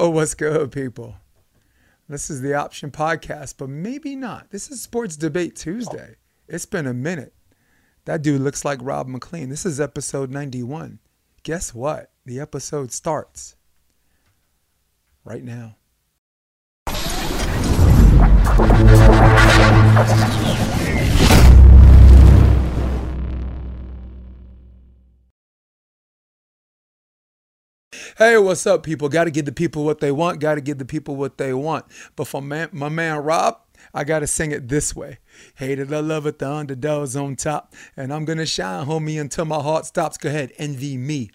Oh, what's good, people? This is the Option Podcast, but maybe not. This is Sports Debate Tuesday. It's been a minute. That dude looks like Rob McLean. This is episode 91. Guess what? The episode starts right now. Hey, what's up, people? Got to give the people what they want. Got to give the people what they want. But for man, my man Rob, I got to sing it this way. Hated I love it, the underdog's on top. And I'm going to shine, homie, until my heart stops. Go ahead, envy me.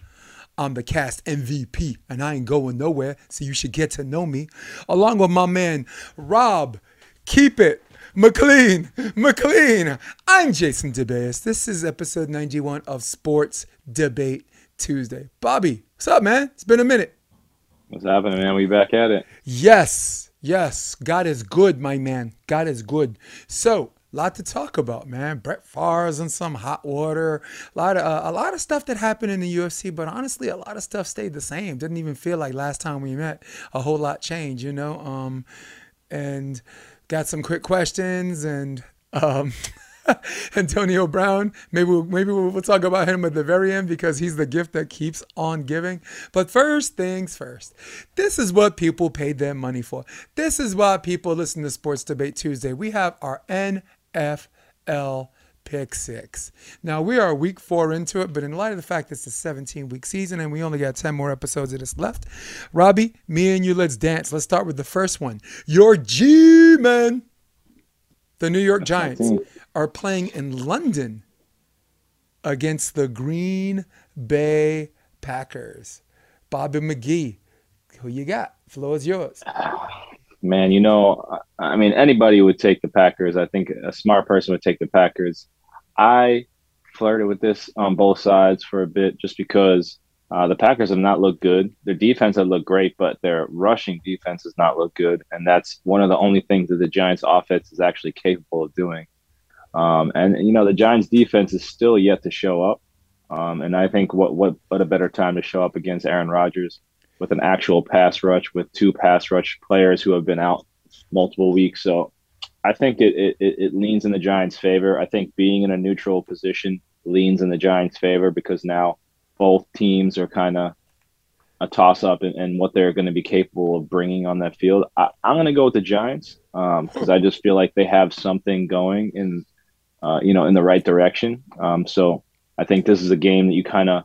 I'm the cast MVP, and I ain't going nowhere, so you should get to know me. Along with my man Rob, keep it. McLean, McLean. I'm Jason DeBeas. This is episode 91 of Sports Debate Tuesday. Bobby, what's up, man? It's been a minute. What's happening, man? We back at it. Yes, yes. God is good, my man. God is good. So, a lot to talk about, man. Brett Favre's in some hot water. A lot of uh, a lot of stuff that happened in the UFC, but honestly, a lot of stuff stayed the same. Didn't even feel like last time we met a whole lot changed, you know. Um, and got some quick questions and um, Antonio Brown. Maybe we'll, maybe we'll talk about him at the very end because he's the gift that keeps on giving. But first things first, this is what people paid their money for. This is why people listen to Sports Debate Tuesday. We have our NFL pick six. Now we are week four into it, but in light of the fact it's a 17 week season and we only got 10 more episodes of this left, Robbie, me and you, let's dance. Let's start with the first one. Your G men, the New York Giants, are playing in London against the Green Bay Packers. Bobby McGee, who you got? Floor is yours. Man, you know, I mean, anybody would take the Packers. I think a smart person would take the Packers. I flirted with this on both sides for a bit just because uh, the Packers have not looked good. Their defense has looked great, but their rushing defense has not looked good. And that's one of the only things that the Giants offense is actually capable of doing. Um, and, you know, the Giants defense is still yet to show up. Um, and I think what, what, what a better time to show up against Aaron Rodgers with an actual pass rush with two pass rush players who have been out multiple weeks. So I think it, it, it leans in the Giants' favor. I think being in a neutral position leans in the Giants' favor because now both teams are kind of a toss up in, what they're going to be capable of bringing on that field. I, am going to go with the Giants because um, I just feel like they have something going in, uh, you know, in the right direction. Um, so I think this is a game that you kind of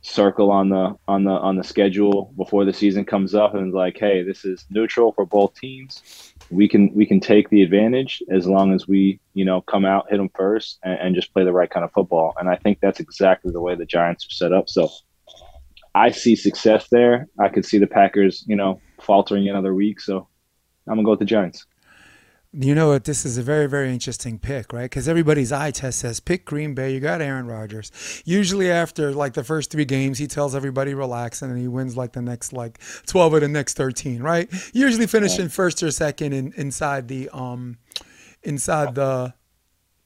circle on the on the on the schedule before the season comes up and like hey this is neutral for both teams. We can we can take the advantage as long as we you know come out hit them first and, and just play the right kind of football. And i think that's exactly the way the giants are set up. So i see success there. I could see the packers you know faltering another week. So i'm gonna go with the giants you know what? This is a very, very interesting pick, right? Because everybody's eye test says pick Green Bay. You got Aaron Rodgers. Usually, after like the first three games, he tells everybody relax, and then he wins like the next like twelve of the next thirteen, right? Usually finishing first or second in, inside the um, inside the,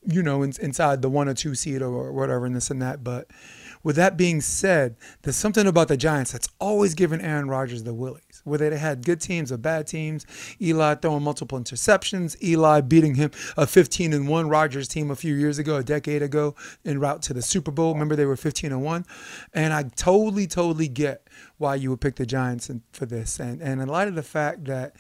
you know, in, inside the one or two seed or whatever, and this and that. But with that being said, there's something about the Giants that's always given Aaron Rodgers the willies. Whether they had good teams or bad teams, Eli throwing multiple interceptions, Eli beating him a 15 and 1 Rodgers team a few years ago, a decade ago, en route to the Super Bowl. Remember they were 15 and 1, and I totally, totally get why you would pick the Giants for this. And and in light of the fact that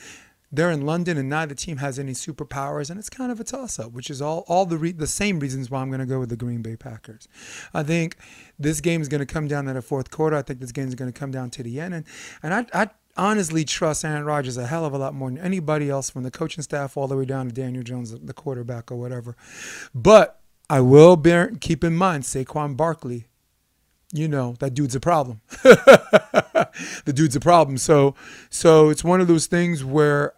they're in London, and neither team has any superpowers, and it's kind of a toss-up, which is all all the re- the same reasons why I'm going to go with the Green Bay Packers. I think this game is going to come down to the fourth quarter. I think this game is going to come down to the end, and and I, I honestly trust Aaron Rodgers a hell of a lot more than anybody else, from the coaching staff all the way down to Daniel Jones, the quarterback or whatever. But I will bear keep in mind Saquon Barkley. You know that dude's a problem. the dude's a problem. So so it's one of those things where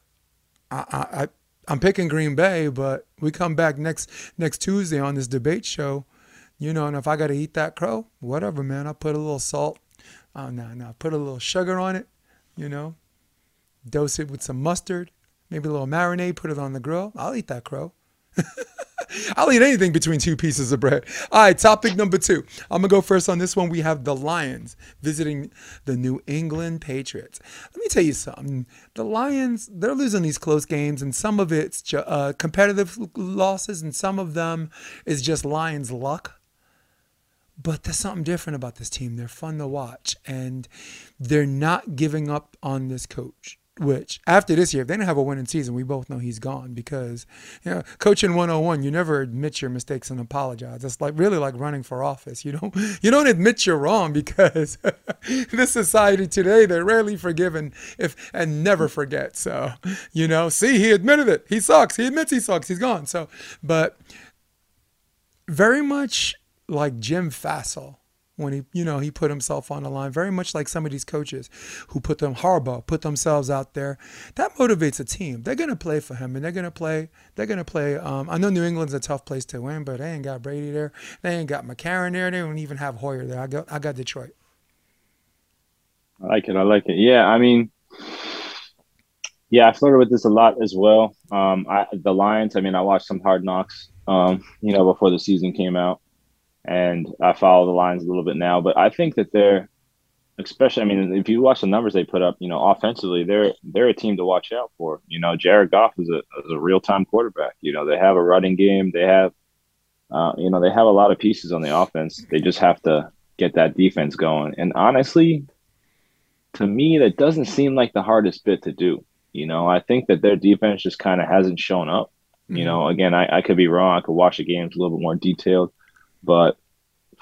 I, I, I'm picking Green Bay, but we come back next next Tuesday on this debate show, you know, and if I got to eat that crow, whatever, man, I'll put a little salt. Oh, no, no, put a little sugar on it, you know, dose it with some mustard, maybe a little marinade, put it on the grill. I'll eat that crow. I'll eat anything between two pieces of bread. All right, topic number two. I'm gonna go first on this one. We have the Lions visiting the New England Patriots. Let me tell you something. The Lions, they're losing these close games, and some of it's uh, competitive losses, and some of them is just Lions luck. But there's something different about this team. They're fun to watch, and they're not giving up on this coach. Which after this year, if they don't have a winning season, we both know he's gone because you know, coaching 101, you never admit your mistakes and apologize. It's like really like running for office. You don't you don't admit you're wrong because this society today they're rarely forgiven if and never forget. So you know, see, he admitted it. He sucks. He admits he sucks. He's gone. So, but very much like Jim Fassel when he, you know, he put himself on the line. Very much like some of these coaches who put them Harbaugh, put themselves out there. That motivates a team. They're gonna play for him, and they're gonna play. They're gonna play. Um, I know New England's a tough place to win, but they ain't got Brady there. They ain't got McCarron there. They don't even have Hoyer there. I got, I got Detroit. I like it. I like it. Yeah, I mean, yeah, I flirted with this a lot as well. Um, I, the Lions. I mean, I watched some Hard Knocks. Um, you know, before the season came out and I follow the lines a little bit now. But I think that they're, especially, I mean, if you watch the numbers they put up, you know, offensively, they're they're a team to watch out for. You know, Jared Goff is a is a real time quarterback. You know, they have a running game. They have, uh, you know, they have a lot of pieces on the offense. They just have to get that defense going. And honestly, to me, that doesn't seem like the hardest bit to do. You know, I think that their defense just kind of hasn't shown up. You mm-hmm. know, again, I, I could be wrong. I could watch the games a little bit more detailed but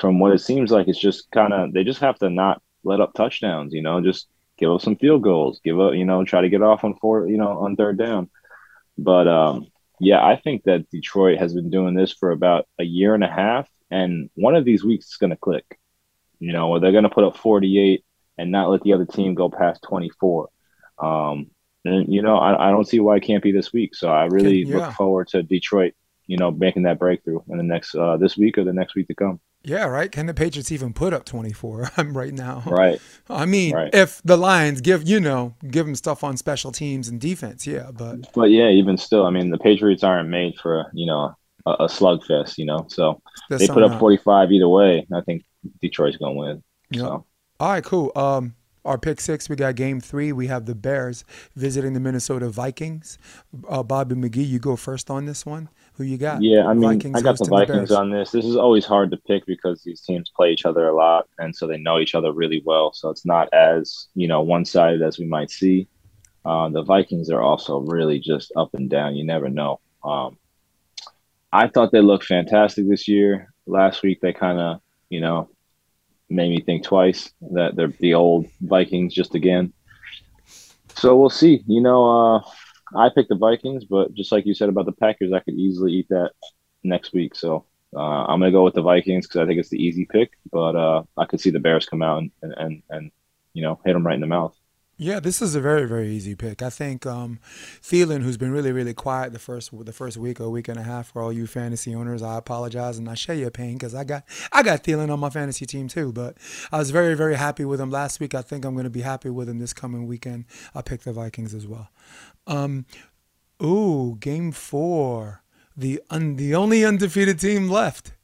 from what it seems like, it's just kind of they just have to not let up touchdowns. You know, just give up some field goals, give up, you know, try to get off on four, you know, on third down. But um, yeah, I think that Detroit has been doing this for about a year and a half, and one of these weeks it's going to click. You know, or they're going to put up 48 and not let the other team go past 24. Um, and you know, I, I don't see why it can't be this week. So I really yeah. look forward to Detroit you know, making that breakthrough in the next uh, this week or the next week to come. Yeah, right. Can the Patriots even put up 24 right now? Right. I mean, right. if the Lions give, you know, give them stuff on special teams and defense, yeah, but But yeah, even still, I mean, the Patriots aren't made for, you know, a, a slugfest, you know. So they put up 45 either way. I think Detroit's going to win. Yeah. So. All right, cool. Um our pick six, we got game three. We have the Bears visiting the Minnesota Vikings. Uh, Bobby McGee, you go first on this one. Who you got? Yeah, I mean, Vikings I got the Vikings the on this. This is always hard to pick because these teams play each other a lot, and so they know each other really well. So it's not as you know one sided as we might see. Uh, the Vikings are also really just up and down. You never know. Um, I thought they looked fantastic this year. Last week they kind of you know made me think twice that they're the old Vikings just again. So we'll see. You know, uh, I picked the Vikings, but just like you said about the Packers, I could easily eat that next week. So uh, I'm gonna go with the Vikings because I think it's the easy pick. But uh, I could see the Bears come out and, and, and you know hit them right in the mouth. Yeah, this is a very very easy pick. I think um, Thielen, who's been really really quiet the first the first week or week and a half for all you fantasy owners, I apologize and I share your pain because I got I got Thielen on my fantasy team too. But I was very very happy with him last week. I think I'm going to be happy with him this coming weekend. I picked the Vikings as well. Um, ooh, game four, the un, the only undefeated team left.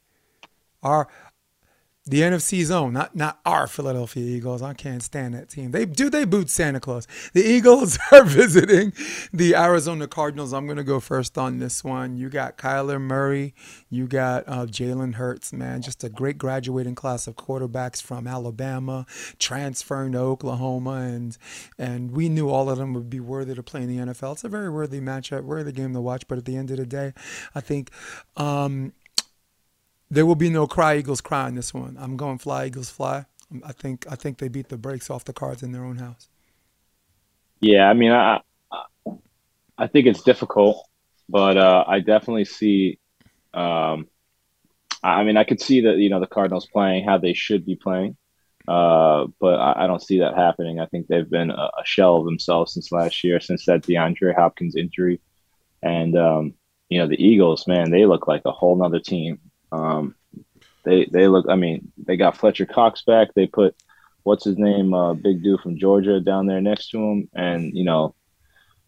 Our the NFC zone, not not our Philadelphia Eagles. I can't stand that team. They do they boot Santa Claus. The Eagles are visiting the Arizona Cardinals. I'm gonna go first on this one. You got Kyler Murray, you got uh, Jalen Hurts, man, just a great graduating class of quarterbacks from Alabama, transferring to Oklahoma, and and we knew all of them would be worthy to play in the NFL. It's a very worthy matchup, worthy game to watch. But at the end of the day, I think. Um, there will be no cry Eagles cry in this one. I'm going fly Eagles fly. I think I think they beat the brakes off the cards in their own house. Yeah, I mean, I I think it's difficult, but uh, I definitely see. Um, I mean, I could see that you know the Cardinals playing how they should be playing, uh, but I, I, don't see that happening. I think they've been a, a, shell of themselves since last year, since that DeAndre Hopkins injury, and um, you know the Eagles, man, they look like a whole nother team. Um, they they look. I mean, they got Fletcher Cox back. They put what's his name, uh, big dude from Georgia, down there next to him, and you know,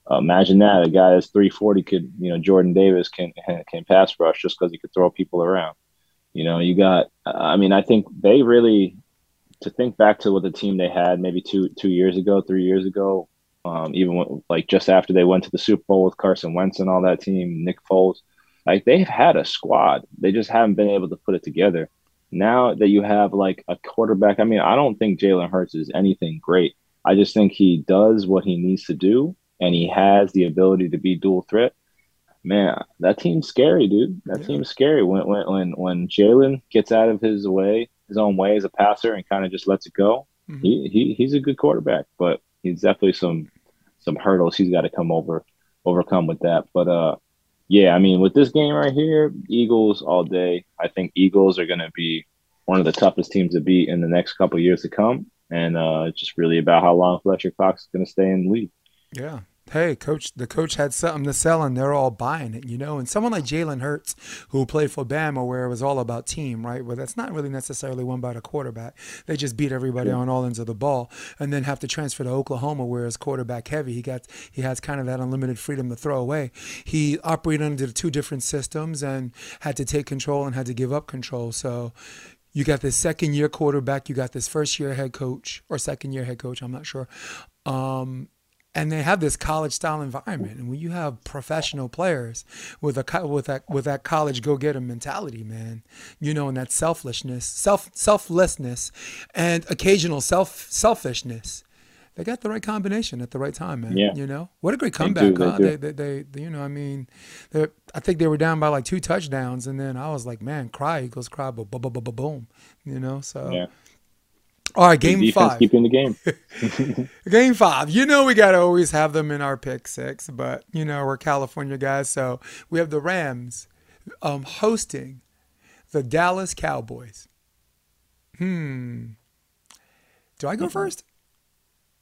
imagine that a guy that's 340 could, you know, Jordan Davis can can pass rush just because he could throw people around. You know, you got. I mean, I think they really to think back to what the team they had maybe two two years ago, three years ago, um, even when, like just after they went to the Super Bowl with Carson Wentz and all that team, Nick Foles, like they've had a squad. They just haven't been able to put it together. Now that you have like a quarterback, I mean, I don't think Jalen Hurts is anything great. I just think he does what he needs to do, and he has the ability to be dual threat. Man, that team's scary, dude. That yeah. team's scary. When when when when Jalen gets out of his way, his own way as a passer, and kind of just lets it go, mm-hmm. he, he he's a good quarterback. But he's definitely some some hurdles he's got to come over overcome with that. But uh, yeah, I mean, with this game right here, Eagles all day. I think Eagles are going to be one of the toughest teams to beat in the next couple years to come, and uh, it's just really about how long Fletcher Cox is going to stay in the league. Yeah, hey, coach, the coach had something to sell and they're all buying it, you know. And someone like Jalen Hurts, who played for Bama, where it was all about team, right? Where that's not really necessarily won by the quarterback. They just beat everybody on all ends of the ball, and then have to transfer to Oklahoma, where it's quarterback heavy. He got he has kind of that unlimited freedom to throw away. He operated under two different systems and had to take control and had to give up control. So you got this second year quarterback, you got this first year head coach or second year head coach, I'm not sure. Um, and they have this college style environment. And when you have professional players with a with that with that college go getter mentality, man, you know, and that selflessness, self selflessness, and occasional self selfishness. They got the right combination at the right time, man. Yeah. You know, what a great comeback, they huh? They, they, they, they, you know, I mean, I think they were down by like two touchdowns, and then I was like, man, cry Eagles, cry, boom, boom, boom, boom, boom. You know, so yeah. All right, game five. Keep in the game. game five. You know we gotta always have them in our pick six, but you know we're California guys, so we have the Rams um, hosting the Dallas Cowboys. Hmm. Do I go first?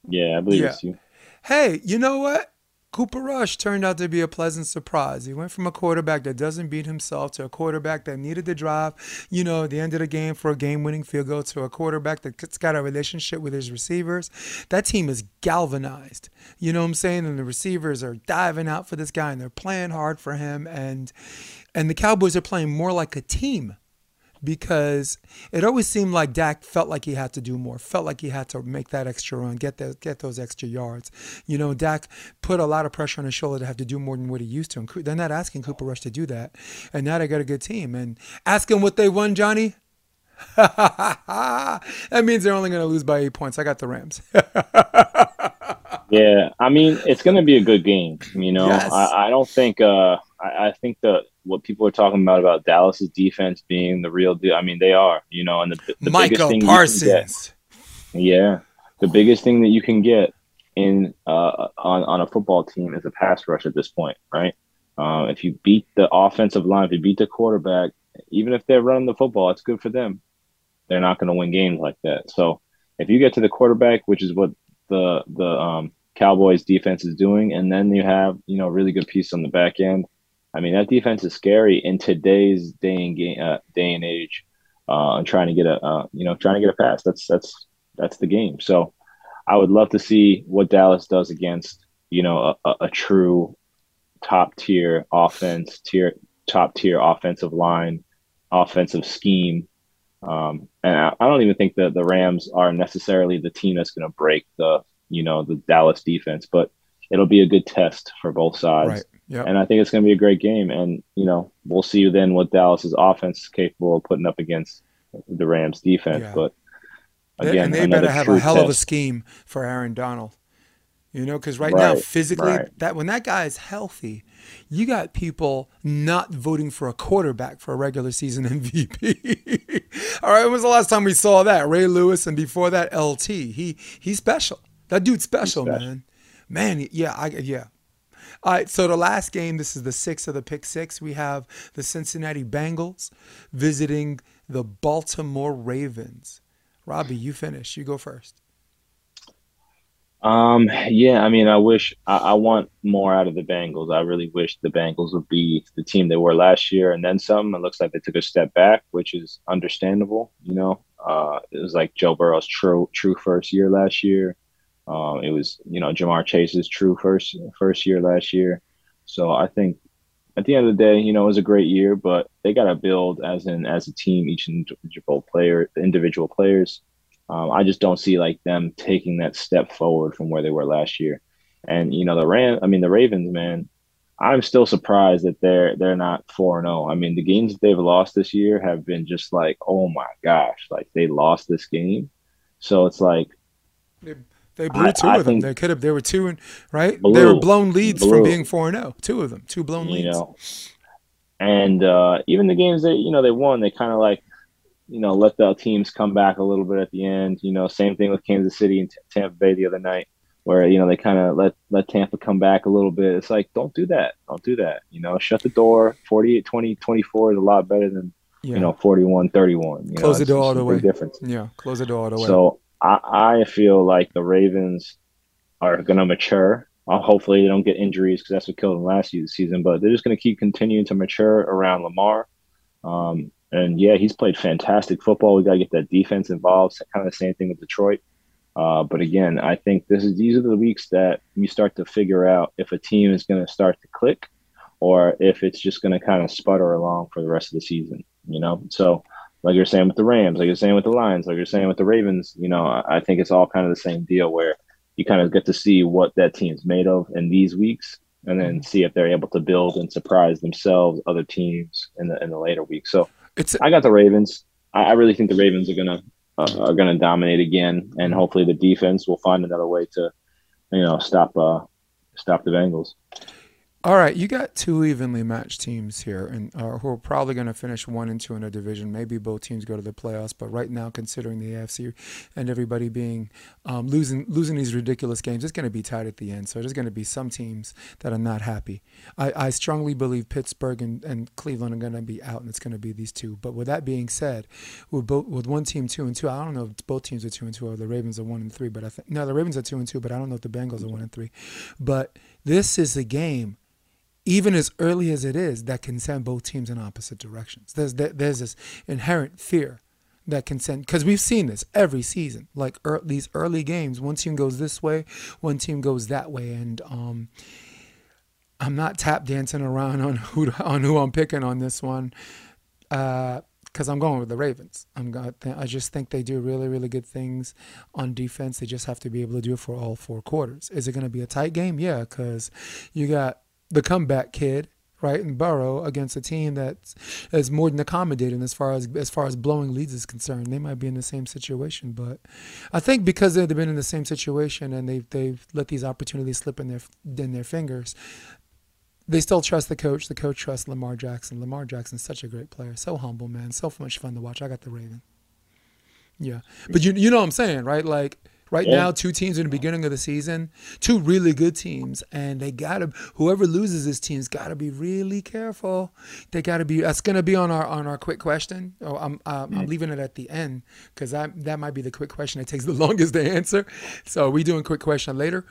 Yeah, I believe yeah. it's you. Hey, you know what? Cooper Rush turned out to be a pleasant surprise. He went from a quarterback that doesn't beat himself to a quarterback that needed the drive, you know, at the end of the game for a game winning field goal to a quarterback that's got a relationship with his receivers. That team is galvanized. You know what I'm saying? And the receivers are diving out for this guy and they're playing hard for him. And and the Cowboys are playing more like a team because it always seemed like Dak felt like he had to do more, felt like he had to make that extra run, get that, get those extra yards. You know, Dak put a lot of pressure on his shoulder to have to do more than what he used to. And they're not asking Cooper Rush to do that. And now they got a good team. And ask asking what they won, Johnny. that means they're only going to lose by eight points. I got the Rams. yeah, I mean, it's going to be a good game. You know, yes. I, I, don't think. Uh, I, I think the what people are talking about about Dallas's defense being the real deal. I mean, they are. You know, and the, the biggest thing Parsons. Get, yeah, the biggest thing that you can get in uh, on on a football team is a pass rush at this point, right? Uh, if you beat the offensive line, if you beat the quarterback, even if they're running the football, it's good for them. They're not going to win games like that. So if you get to the quarterback, which is what the the um, Cowboys defense is doing, and then you have you know really good piece on the back end. I mean that defense is scary in today's day and game, uh, day and age. Uh, trying to get a uh, you know trying to get a pass. That's that's that's the game. So I would love to see what Dallas does against you know a, a true top tier offense, tier top tier offensive line, offensive scheme. Um, and I, I, don't even think that the Rams are necessarily the team that's going to break the you know the Dallas defense, but it'll be a good test for both sides. Right. And I think it's going to be a great game. And you know we'll see then what Dallas's offense is capable of putting up against the Rams defense. Yeah. But again, and they better have a hell test. of a scheme for Aaron Donald. You know, because right, right, now physically, right. that when that guy is healthy, you got people not voting for a quarterback for a regular season MVP. All right, when was the last time we saw that? Ray Lewis, and before that, LT. He he's special. That dude's special, special. man. Man, yeah, I yeah. All right, so the last game, this is the sixth of the pick six. We have the Cincinnati Bengals visiting the Baltimore Ravens. Robbie, you finish. You go first. Um, yeah, I mean, I wish I, I, want more out of the Bengals. I really wish the Bengals would be the team they were last year and then some. It looks like they took a step back, which is understandable. You know, uh, it was like Joe Burrow's true true first year last year. Um, it was you know Ja'Marr Chase's true first first year last year, so I think at the end of the day, you know, it was a great year, but they got to build as in as a team, each individual player, individual players. Um, I just don't see like them taking that step forward from where they were last year. And you know, the Ram, I mean, the Ravens, man, I'm still surprised that they're they're not four and zero. Oh. I mean, the games that they've lost this year have been just like, oh my gosh, like they lost this game. So it's like they blew I, two I of them. They could have. They were two and right. Blew, they were blown leads blew. from being four and zero. Oh. Two of them, two blown leads. You know, and uh, even the games that you know they won, they kind of like you know let the teams come back a little bit at the end. You know, same thing with Kansas City and Tampa Bay the other night where you know they kind of let let Tampa come back a little bit. It's like don't do that. Don't do that. You know, shut the door. 48 20 24 is a lot better than yeah. you know 41 31. You close know, the door all the way. Difference. Yeah, close the door all the way. So I, I feel like the Ravens are going to mature. Uh, hopefully they don't get injuries because that's what killed them last season. But they're just going to keep continuing to mature around Lamar. Um, and yeah, he's played fantastic football. We got to get that defense involved. Kind of the same thing with Detroit. Uh, but again, I think this is these are the weeks that you start to figure out if a team is going to start to click, or if it's just going to kind of sputter along for the rest of the season. You know, so like you're saying with the Rams, like you're saying with the Lions, like you're saying with the Ravens, you know, I think it's all kind of the same deal where you kind of get to see what that team's made of in these weeks, and then see if they're able to build and surprise themselves, other teams in the in the later weeks. So it's I got the Ravens. I, I really think the Ravens are gonna uh, are going to dominate again, and hopefully the defense will find another way to, you know, stop uh, stop the Bengals. All right, you got two evenly matched teams here, and uh, who are probably going to finish one and two in a division. Maybe both teams go to the playoffs, but right now, considering the AFC and everybody being um, losing losing these ridiculous games, it's going to be tight at the end. So there's going to be some teams that are not happy. I, I strongly believe Pittsburgh and, and Cleveland are going to be out, and it's going to be these two. But with that being said, with both with one team two and two, I don't know if both teams are two and two or the Ravens are one and three. But I think no, the Ravens are two and two, but I don't know if the Bengals are one and three. But this is a game even as early as it is, that can send both teams in opposite directions. There's there's this inherent fear that can send because we've seen this every season. Like er, these early games, one team goes this way, one team goes that way, and um, I'm not tap dancing around on who on who I'm picking on this one. Uh, because I'm going with the Ravens. I'm going. I just think they do really, really good things on defense. They just have to be able to do it for all four quarters. Is it going to be a tight game? Yeah, because you got the comeback kid, right, and Burrow against a team that's is more than accommodating as far as as far as blowing leads is concerned. They might be in the same situation, but I think because they've been in the same situation and they've they've let these opportunities slip in their in their fingers. They still trust the coach. The coach trusts Lamar Jackson. Lamar Jackson's such a great player. So humble, man. So much fun to watch. I got the Raven. Yeah. But you you know what I'm saying, right? Like Right yeah. now, two teams in the beginning of the season, two really good teams, and they gotta whoever loses this team's gotta be really careful. They gotta be. That's gonna be on our on our quick question. Oh, I'm uh, I'm leaving it at the end because that that might be the quick question that takes the longest to answer. So we doing quick question later.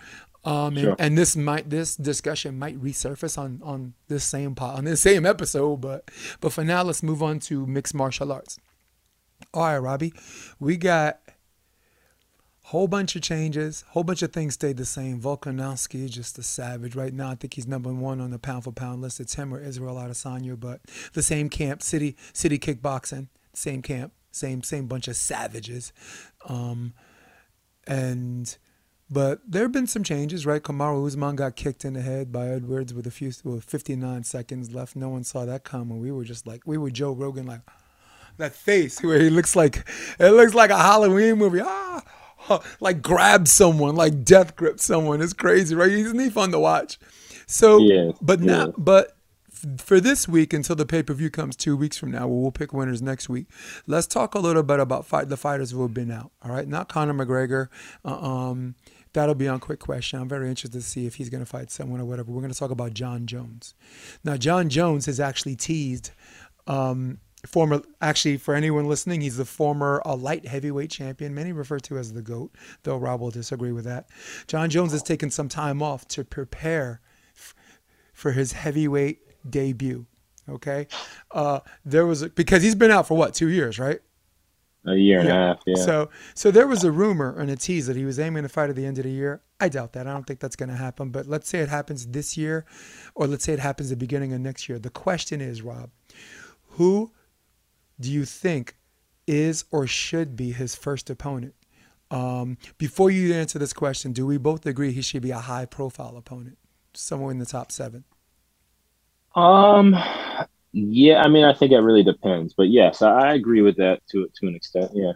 Um, sure. and, and, this might this discussion might resurface on on this same pot on this same episode, but but for now, let's move on to mixed martial arts. All right, Robbie, we got Whole bunch of changes, whole bunch of things stayed the same. Volkanovski, just a savage. Right now, I think he's number one on the pound for pound list. It's him or Israel Adesanya, but the same camp, city city kickboxing, same camp, same same bunch of savages. Um, and but there have been some changes, right? Kamaru Usman got kicked in the head by Edwards with a few with 59 seconds left. No one saw that coming. We were just like, we were Joe Rogan, like that face where he looks like it looks like a Halloween movie. Ah like grab someone, like death grip someone. It's crazy, right? Isn't he fun to watch? So, yeah, but yeah. now, but for this week until the pay per view comes two weeks from now, we'll pick winners next week. Let's talk a little bit about fight the fighters who have been out. All right, not Conor McGregor. Uh, um, that'll be on quick question. I'm very interested to see if he's going to fight someone or whatever. We're going to talk about Jon Jones. Now, Jon Jones has actually teased um, former actually for anyone listening he's the former uh, light heavyweight champion many refer to as the goat though rob will disagree with that jon jones has taken some time off to prepare f- for his heavyweight debut okay uh, there was a, because he's been out for what two years right A year and yeah. a half, yeah. So, so there was a rumor and a tease that he was aiming to fight at the end of the year. I doubt that. I don't think that's going to happen. But let's say it happens this year, or let's say it happens at the beginning of next year. The question is, Rob, who do you think is or should be his first opponent? Um, before you answer this question, do we both agree he should be a high profile opponent, somewhere in the top seven? Um, yeah, I mean, I think it really depends, but yes, I, agree with that to to an extent. Yeah,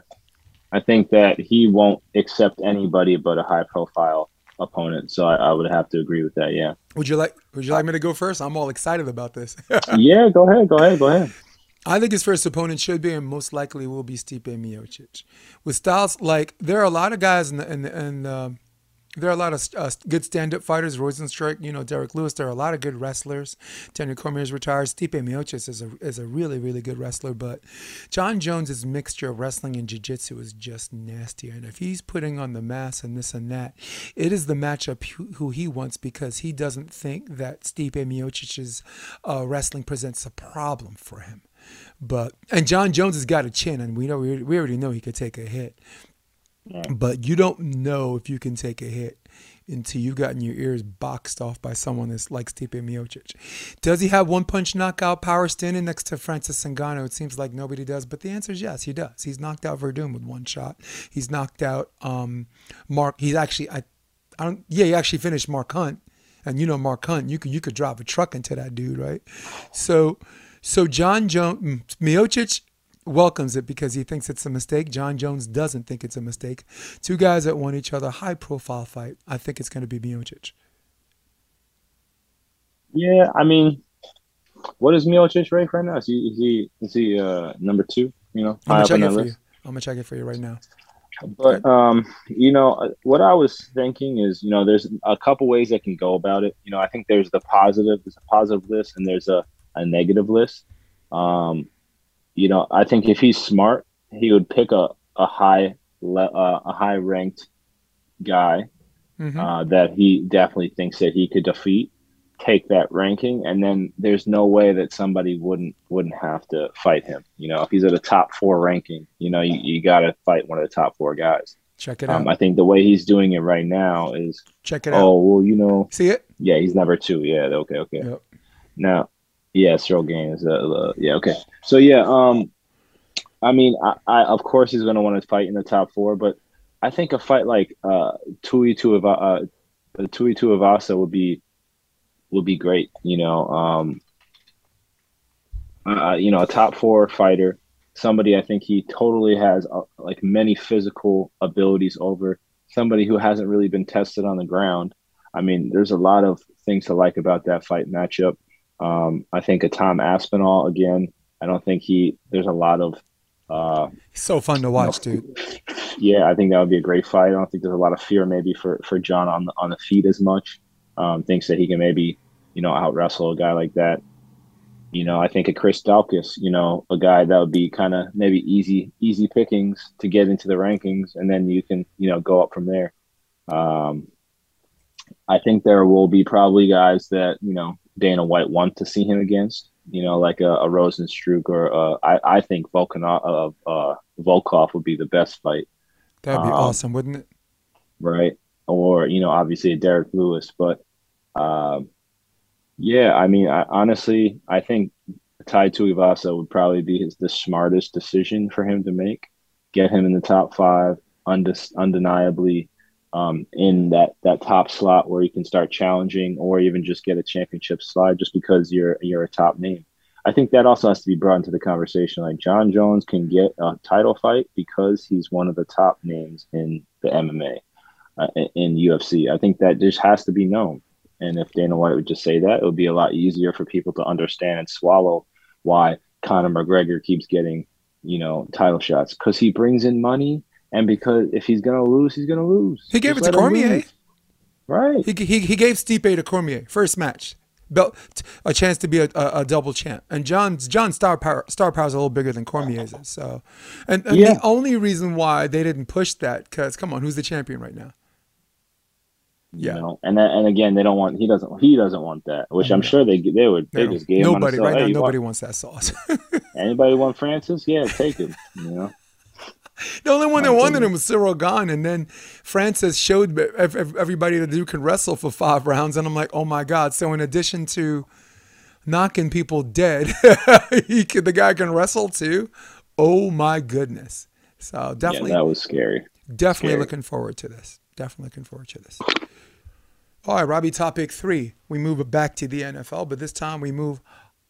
I think that he won't accept anybody but a high profile opponent, so I, I, would have to agree with that. Yeah. Would you like Would you like me to go first? I'm all excited about this. yeah, go ahead, go ahead, go ahead. I think his first opponent should be and most likely will be Stipe Miocic. With styles like there are a lot of guys in the in the, in the there are a lot of uh, good stand-up fighters. Rozenstruik, you know, Derrick Lewis. There are a lot of good wrestlers. Daniel Cormier is retired. Stipe Miocic is a is a really really good wrestler. But Jon Jones's mixture of wrestling and jiu-jitsu is just nasty. And if he's putting on the mass and this and that, it is the matchup who he wants because he doesn't think that Stipe Miocic's uh, wrestling presents a problem for him. But and Jon Jones has got a chin, and we know we already know he could take a hit. But you don't know if you can take a hit until you've gotten your ears boxed off by someone that's like Stipe Miocic. Does he have one punch knockout power standing next to Francis Ngannou? It seems like nobody does, but the answer is yes, he does. He's knocked out Werdum with one shot. He's knocked out um, Mark. He's actually I, I don't. Yeah, he actually finished Mark Hunt, and you know Mark Hunt. You could you could drive a truck into that dude, right? So, so Jon Jones, mm, Miocic welcomes it because he thinks it's a mistake. Jon Jones doesn't think it's a mistake. Two guys that won each other, high profile fight. I think it's going to be Miocic. Yeah, I mean, what is Miocic rank right now? Is he is he is he uh, number two? You know, I'm gonna check it for you. I'm gonna check it for you right now. But um, you know, what I was thinking is, you know, there's a couple ways that can go about it. You know, I think there's the positive, there's a positive list, and there's a, a negative list. Um, you know, I think if he's smart, he would pick a a high le- uh, a high ranked guy mm-hmm. uh, that he definitely thinks that he could defeat, take that ranking, and then there's no way that somebody wouldn't wouldn't have to fight him. You know, if he's at a top four ranking, you know, you, you got to fight one of the top four guys. Check it um, out. I think the way he's doing it right now is check it out. Oh well, you know, see it? Yeah, he's number two. Yeah, okay, okay. Yep. Now yeah, Ciryl Gane. Uh, uh, yeah, okay. So yeah, um, I mean, I, I of course he's going to want to fight in the top four, but I think a fight like uh, Tai Tuivasa, uh, Tai Tuivasa would be would be great. You know, um, uh, you know, a top four fighter, somebody I think he totally has uh, like many physical abilities over somebody who hasn't really been tested on the ground. I mean, there's a lot of things to like about that fight matchup. Um, I think a Tom Aspinall again. I don't think he. There's a lot of. Uh, so fun to watch, you know, dude. Yeah, I think that would be a great fight. I don't think there's a lot of fear maybe for for Jon on the on the feet as much. Um, thinks that he can maybe you know out wrestle a guy like that. You know, I think a Chris Daukaus, you know, a guy that would be kind of maybe easy easy pickings to get into the rankings, and then you can you know go up from there. Um, I think there will be probably guys that you know Dana White want to see him against. You know, like a, a Rozenstruik or uh, I, I think Volkanov, uh, uh, Volkov would be the best fight. That'd be um, awesome, wouldn't it? Right. Or, you know, obviously Derrick Lewis. But um, yeah, I mean, I, honestly, I think Tai Tuivasa would probably be his, the smartest decision for him to make. Get him in the top five, undis- undeniably um, in that that top slot where you can start challenging or even just get a championship slide just because you're you're a top name. I think that also has to be brought into the conversation. Like Jon Jones can get a title fight because he's one of the top names in the MMA, uh, in UFC. I think that just has to be known. And if Dana White would just say that, it would be a lot easier for people to understand and swallow why Conor McGregor keeps getting, you know, title shots because he brings in money and because if he's gonna lose, he's gonna lose. He gave Just it to Cormier. Right. He, he, he gave Stipe to Cormier first match, belt a chance to be a, a, a double champ. And Jon's Jon's star power star power is a little bigger than Cormier's is. So, and, and yeah. the only reason why they didn't push that because come on, who's the champion right now? Yeah, you know, and that, and again, they don't want he doesn't he doesn't want that, which I'm sure they they would they, they just gave nobody him right hey, now. Nobody want, wants that sauce. anybody want Francis? Yeah, take him. You know. the only one that wanted him was Ciryl Gane, and then Francis showed everybody that you can wrestle for five rounds, and I'm like, oh my god! So in addition to knocking people dead, he could, the guy can wrestle too. Oh my goodness! So definitely, yeah, that was scary. Definitely scary. looking forward to this. Definitely looking forward to this. All right, Robbie. Topic three. We move back to the NFL, but this time we move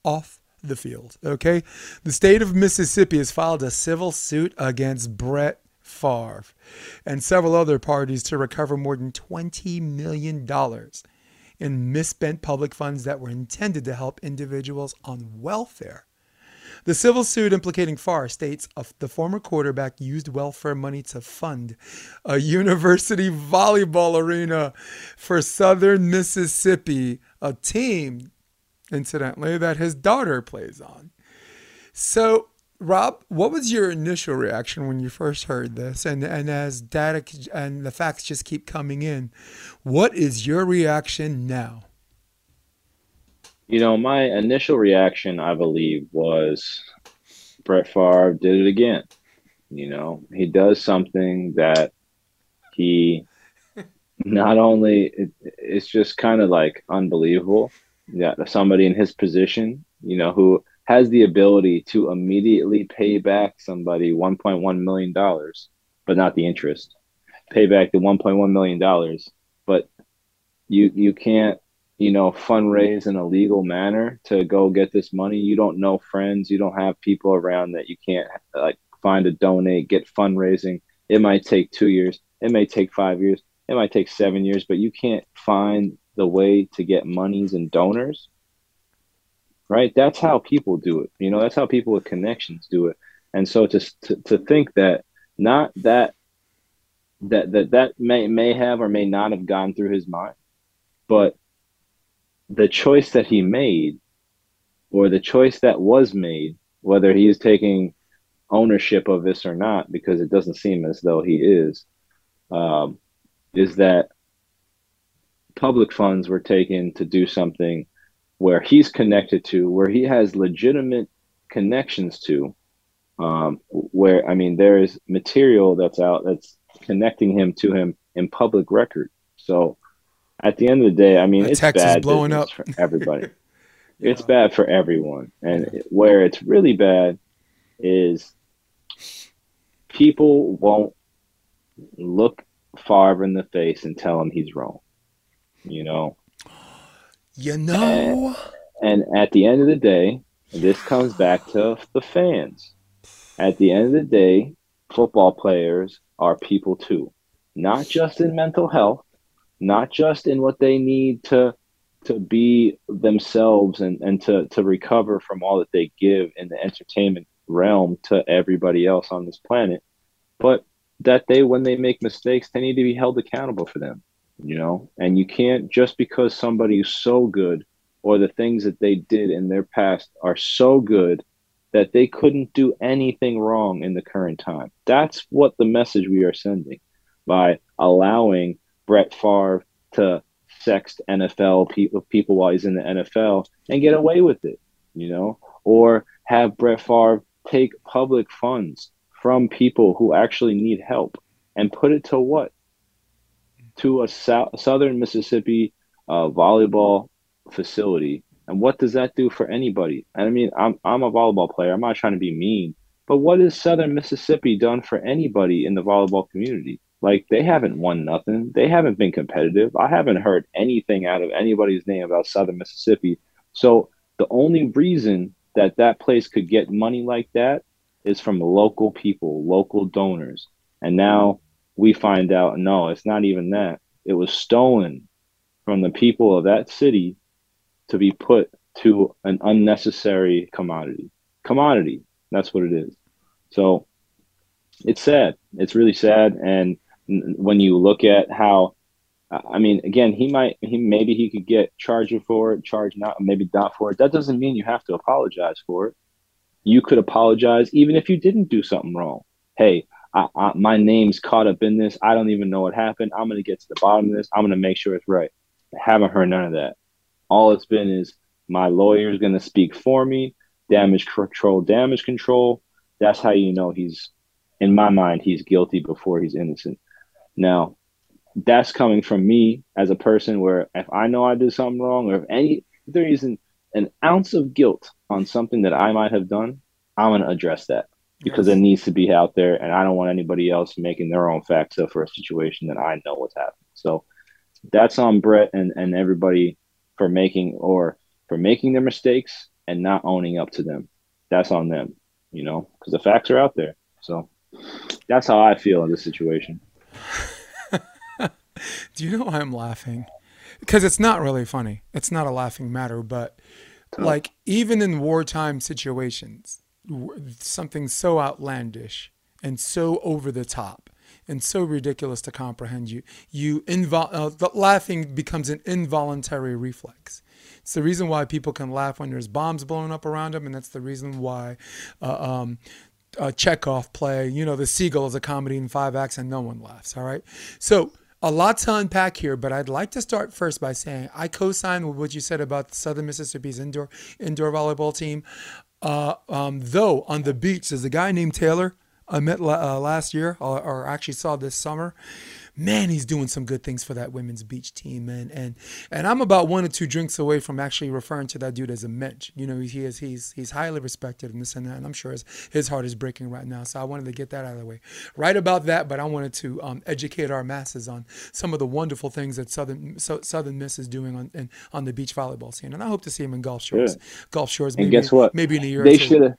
off the field. Okay. The state of Mississippi has filed a civil suit against Brett Favre and several other parties to recover more than $20 million in misspent public funds that were intended to help individuals on welfare. The civil suit implicating Favre states the former quarterback used welfare money to fund a university volleyball arena for Southern Mississippi, a team incidentally, that his daughter plays on. So, Rob, what was your initial reaction when you first heard this? And and as data and the facts just keep coming in, what is your reaction now? You know, my initial reaction, I believe, was Brett Favre did it again. You know, he does something that he not only it, it's just kind of like unbelievable yeah, somebody in his position, you know, who has the ability to immediately pay back somebody $1.1 million, but not the interest. Pay back the $1.1 million, but you you can't, you know, fundraise in a legal manner to go get this money. You don't know friends, you don't have people around that you can't like find a donate, get fundraising. It might take two years, it may take five years, it might take seven years, but you can't find the way to get monies and donors right? That's how people do it. You know that's how people with connections do it. And so to to, to think that not that that that that may may have or may not have gone through his mind but the choice that he made or the choice that was made whether he is taking ownership of this or not because it doesn't seem as though he is um, is that public funds were taken to do something where he's connected to, where he has legitimate connections to, um, where I mean there is material that's out that's connecting him to him in public record. So at the end of the day, I mean it's Texas bad blowing up for everybody. yeah. It's bad for everyone, and yeah. where it's really bad is people won't look Favre in the face and tell him he's wrong you know. You know. And, and at the end of the day, this comes back to the fans. At the end of the day, football players are people too, not just in mental health, not just in what they need to to be themselves and, and to, to recover from all that they give in the entertainment realm to everybody else on this planet, but that they when they make mistakes, they need to be held accountable for them you know? And you can't just because somebody is so good or the things that they did in their past are so good that they couldn't do anything wrong in the current time. That's what the message we are sending by allowing Brett Favre to sext NFL people people while he's in the NFL and get away with it you know? Or have Brett Favre take public funds from people who actually need help and put it to what to a south, southern Mississippi uh, volleyball facility. And what does that do for anybody? And I mean, I'm I'm a volleyball player. I'm not trying to be mean, but what has Southern Mississippi done for anybody in the volleyball community? Like they haven't won nothing. They haven't been competitive. I haven't heard anything out of anybody's name about Southern Mississippi. So the only reason that that place could get money like that is from local people, local donors. And now we find out no, it's not even that. It was stolen from the people of that city to be put to an unnecessary commodity. Commodity, that's what it is. So it's sad. It's really sad. And when you look at how, I mean, again, he might, he maybe he could get charged for it, charged not, maybe not for it. That doesn't mean you have to apologize for it. You could apologize even if you didn't do something wrong. Hey, I, I, my name's caught up in this. I don't even know what happened. I'm going to get to the bottom of this. I'm going to make sure it's right. I haven't heard none of that. All it's been is my lawyer is going to speak for me. Damage control, damage control. That's how you know he's in my mind, he's guilty before he's innocent. Now, that's coming from me as a person where if I know I did something wrong or if any if there isn't an ounce of guilt on something that I might have done, I'm gonna address that because yes. it needs to be out there and I don't want anybody else making their own facts up for a situation that I know what's happening. So that's on Brett and, and everybody for making or for making their mistakes and not owning up to them. That's on them, you know, because the facts are out there. So that's how I feel in this situation. Do you know why I'm laughing? Because it's not really funny. It's not a laughing matter, but like even in wartime situations, something so outlandish and so over the top and so ridiculous to comprehend you you invol- uh, the laughing becomes an involuntary reflex it's the reason why people can laugh when there's bombs blowing up around them and that's the reason why uh, um, a Chekhov play, you know, The Seagull is a comedy in five acts and no one laughs. All right. So a lot to unpack here, but I'd like to start first by saying I co-sign with what you said about the Southern Mississippi's indoor indoor volleyball team. Uh, um, though on the beach, there's a guy named Taylor I met uh, last year, or, or actually saw this summer man, he's doing some good things for that women's beach team, man. And and I'm about one or two drinks away from actually referring to that dude as a mensch. You know, he is he's he's highly respected and this and that. And I'm sure his, his heart is breaking right now. So I wanted to get that out of the way. Right about that, but I wanted to um, educate our masses on some of the wonderful things that Southern so, Southern Miss is doing on in, on the beach volleyball scene. And I hope to see him in Gulf Shores. Yeah. Gulf Shores. Maybe, and guess what? Maybe in a year. They should have.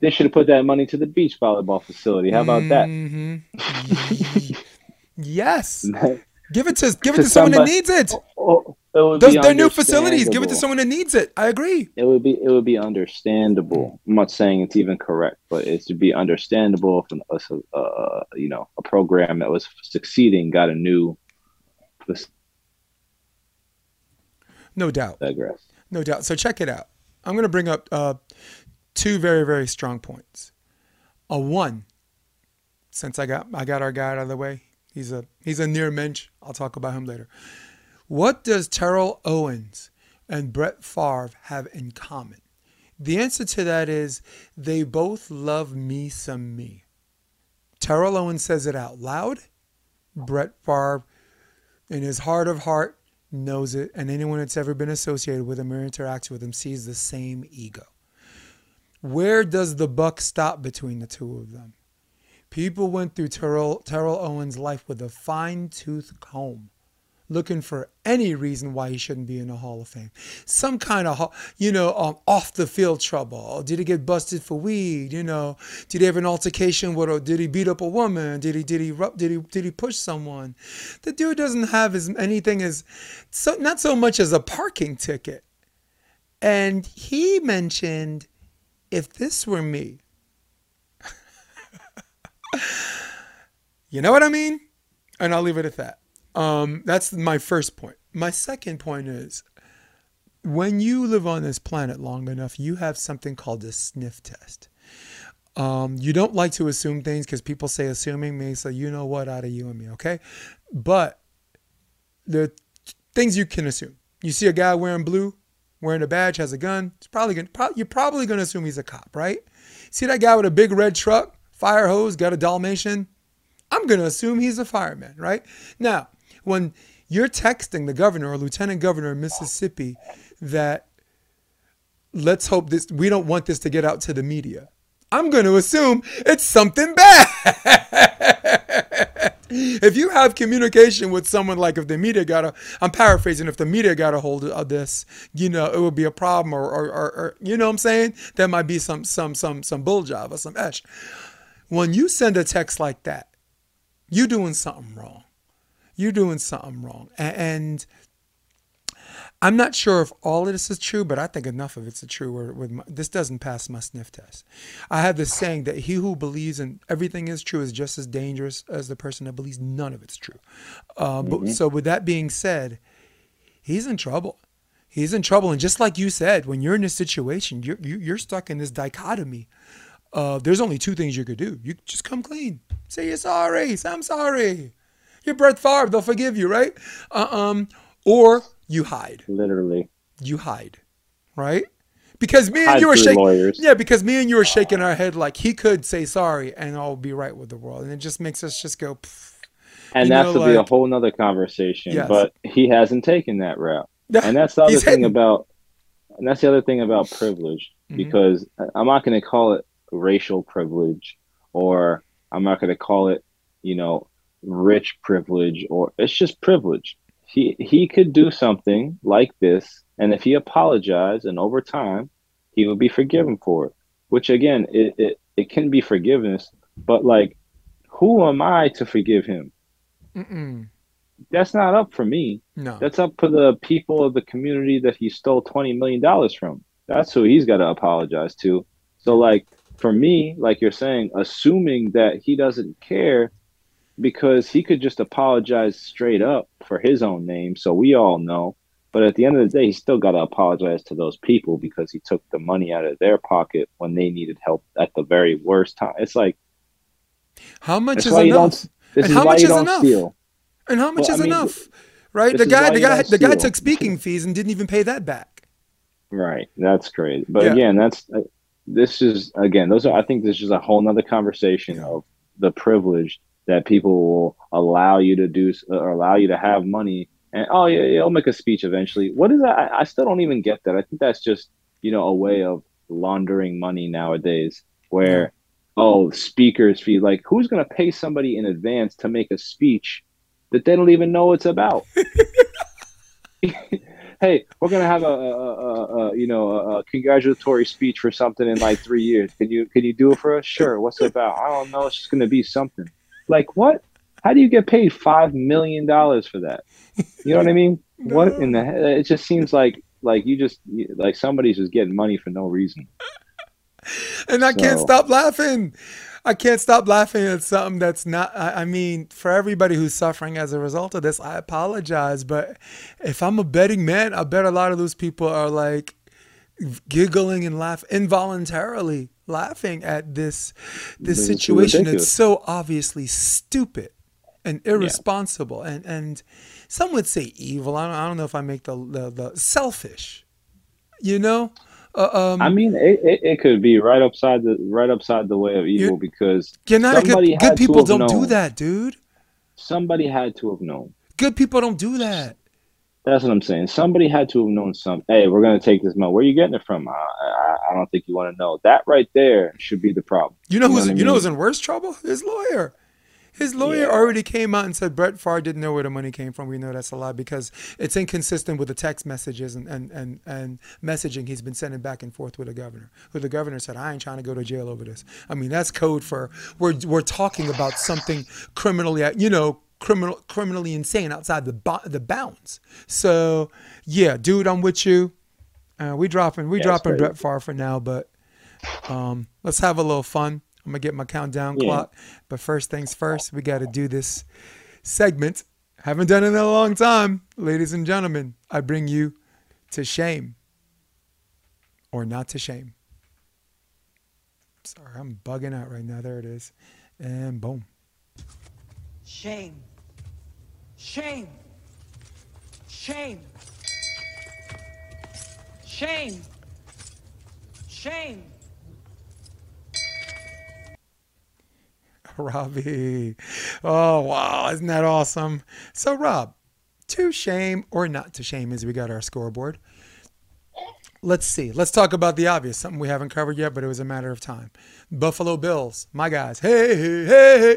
They should have put that money to the beach volleyball facility. How about mm-hmm. that? yes. Give it to give it to, to someone that needs it. Oh, oh, it Those, they're new facilities. Give it to someone that needs it. I agree. It would be it would be understandable. I'm not saying it's even correct, but it would be understandable if an, uh, you know a program that was succeeding got a new. No doubt. Digress. No doubt. So check it out. I'm going to bring up uh, two very very strong points. A one, since I got I got our guy out of the way, He's a he's a near mensch. I'll talk about him later. What does Terrell Owens and Brett Favre have in common? The answer to that is they both love me some me. Terrell Owens says it out loud. Brett Favre, in his heart of heart, knows it, and anyone that's ever been associated with him or interacts with him sees the same ego. Where does the buck stop between the two of them? People went through Terrell, Terrell Owens' life with a fine tooth comb, looking for any reason why he shouldn't be in the Hall of Fame. Some kind of, you know, um, off the field trouble. Did he get busted for weed? You know, did he have an altercation with? A, did he beat up a woman? Did he did he did he did he push someone? The dude doesn't have as anything as, so not so much as a parking ticket. And he mentioned, if this were me, you know what I mean? And I'll leave it at that. Um, that's my first point. My second point is when you live on this planet long enough, you have something called a sniff test. Um, you don't like to assume things because people say assuming me, so you know what out of you and me, okay? But the things you can assume. You see a guy wearing blue, wearing a badge, has a gun. It's probably gonna, pro- you're probably going to assume he's a cop, right? See that guy with a big red truck, fire hose, got a Dalmatian. I'm going to assume he's a fireman, right? Now, when you're texting the governor or lieutenant governor of Mississippi that let's hope this, we don't want this to get out to the media. I'm going to assume it's something bad. if you have communication with someone like if the media got a, I'm paraphrasing, if the media got a hold of this, you know, it would be a problem or, or, or, or you know what I'm saying? There might be some, some, some, some bull job or some esh when you send a text like that, you're doing something wrong. You're doing something wrong. And I'm not sure if all of this is true, but I think enough of it's true. My, this doesn't pass my sniff test. I have this saying that he who believes in everything is true is just as dangerous as the person that believes none of it's true. Uh, mm-hmm. But so with that being said, he's in trouble. He's in trouble, and just like you said, when you're in this situation, you're you're stuck in this dichotomy uh, there's only two things you could do. You just come clean. Say you're sorry. Say I'm sorry. You're Brett Favre. They'll forgive you, right? Uh, um, or you hide. Literally. You hide, right? because me and Hide you were shaking. lawyers. Yeah, because me and you were shaking our head like he could say sorry and all be right with the world, and it just makes us just go. And You that's know, to be a whole nother conversation. Yes. But he hasn't taken that route, and that's the other thing about, and that's the other thing about privilege. Mhm. Because I'm not going to call it racial privilege, or I'm not going to call it, you know, rich privilege, or it's just privilege. He he could do something like this, and if he apologized, and over time, he would be forgiven for it. Which again, it it, it can be forgiveness, but like, who am I to forgive him? Mm-mm. that's not up for me. No. That's up for the people of the community that he stole twenty million dollars from. That's who he's got to apologize to. So, like for me, like you're saying, assuming that he doesn't care because he could just apologize straight up for his own name, so we all know. But at the end of the day, he still got to apologize to those people because he took the money out of their pocket when they needed help at the very worst time. It's like How much is enough? And is how much is enough? steal. And how much Well, is I mean, enough? Right? The guy, the guy, the guy took speaking fees and didn't even pay that back. Right. That's crazy. But Yeah. again, that's this is again, those are I think this is a whole nother conversation Yeah. of the privilege that people will allow you to do uh, or allow you to have money and oh yeah, yeah, I'll make a speech eventually. What is that? I, I still don't even get that. I think that's just, you know, a way of laundering money nowadays where oh, speakers fee like who's going to pay somebody in advance to make a speech that they don't even know it's about? hey, we're gonna have a, a, a, a you know a, congratulatory speech for something in like three years. Can you can you do it for us? Sure. What's it about? I don't know. It's just gonna be something. Like what? How do you get paid five million dollars for that? You know what I mean? What in the? he- It just seems like like you just like somebody's just getting money for no reason. and I can't stop laughing. I can't stop laughing at something that's not. I, I mean, for everybody who's suffering as a result of this, I apologize. But if I'm a betting man, I bet a lot of those people are like giggling and laugh involuntarily laughing at this this is situation. It's so obviously stupid and irresponsible and and some would say evil. I don't, I don't know if I make the the, the selfish. You know. Uh, um, I mean, it, it, it could be right upside the right upside the way of evil because You're not somebody good, people don't do known. that, dude. somebody had to have known. Good people don't do that. That's what I'm saying. Somebody had to have known something. Hey, we're gonna take this money. Where are you getting it from? I, I, I don't think you want to know. That right there should be the problem. You know You know who's what I you know mean? who's in worse trouble? His lawyer. His lawyer Yeah. already came out and said Brett Favre didn't know where the money came from. We know that's a lie because it's inconsistent with the text messages and, and, and, and messaging he's been sending back and forth with the governor. Who the governor said, I ain't trying to go to jail over this. I mean, that's code for we're we're talking about something criminally, you know, criminal criminally insane outside the bo- the bounds. So yeah, dude, I'm with you. Uh, we dropping we Yeah, dropping. Brett Favre for now, but um, let's have a little fun. I'm gonna get my countdown Yeah. clock, but first things first, we got to do this segment. Haven't done it in a long time, ladies and gentlemen. I bring you to shame or not to shame. Sorry, I'm bugging out right now. There it is, and boom. Shame. Shame. Shame. Shame. Shame. Robbie. Oh, wow. Isn't that awesome? So, Rob, to shame or not to shame as we got our scoreboard. Let's see. Let's talk about the obvious, something we haven't covered yet, but it was a matter of time. Buffalo Bills, my guys. Hey, hey, hey, hey.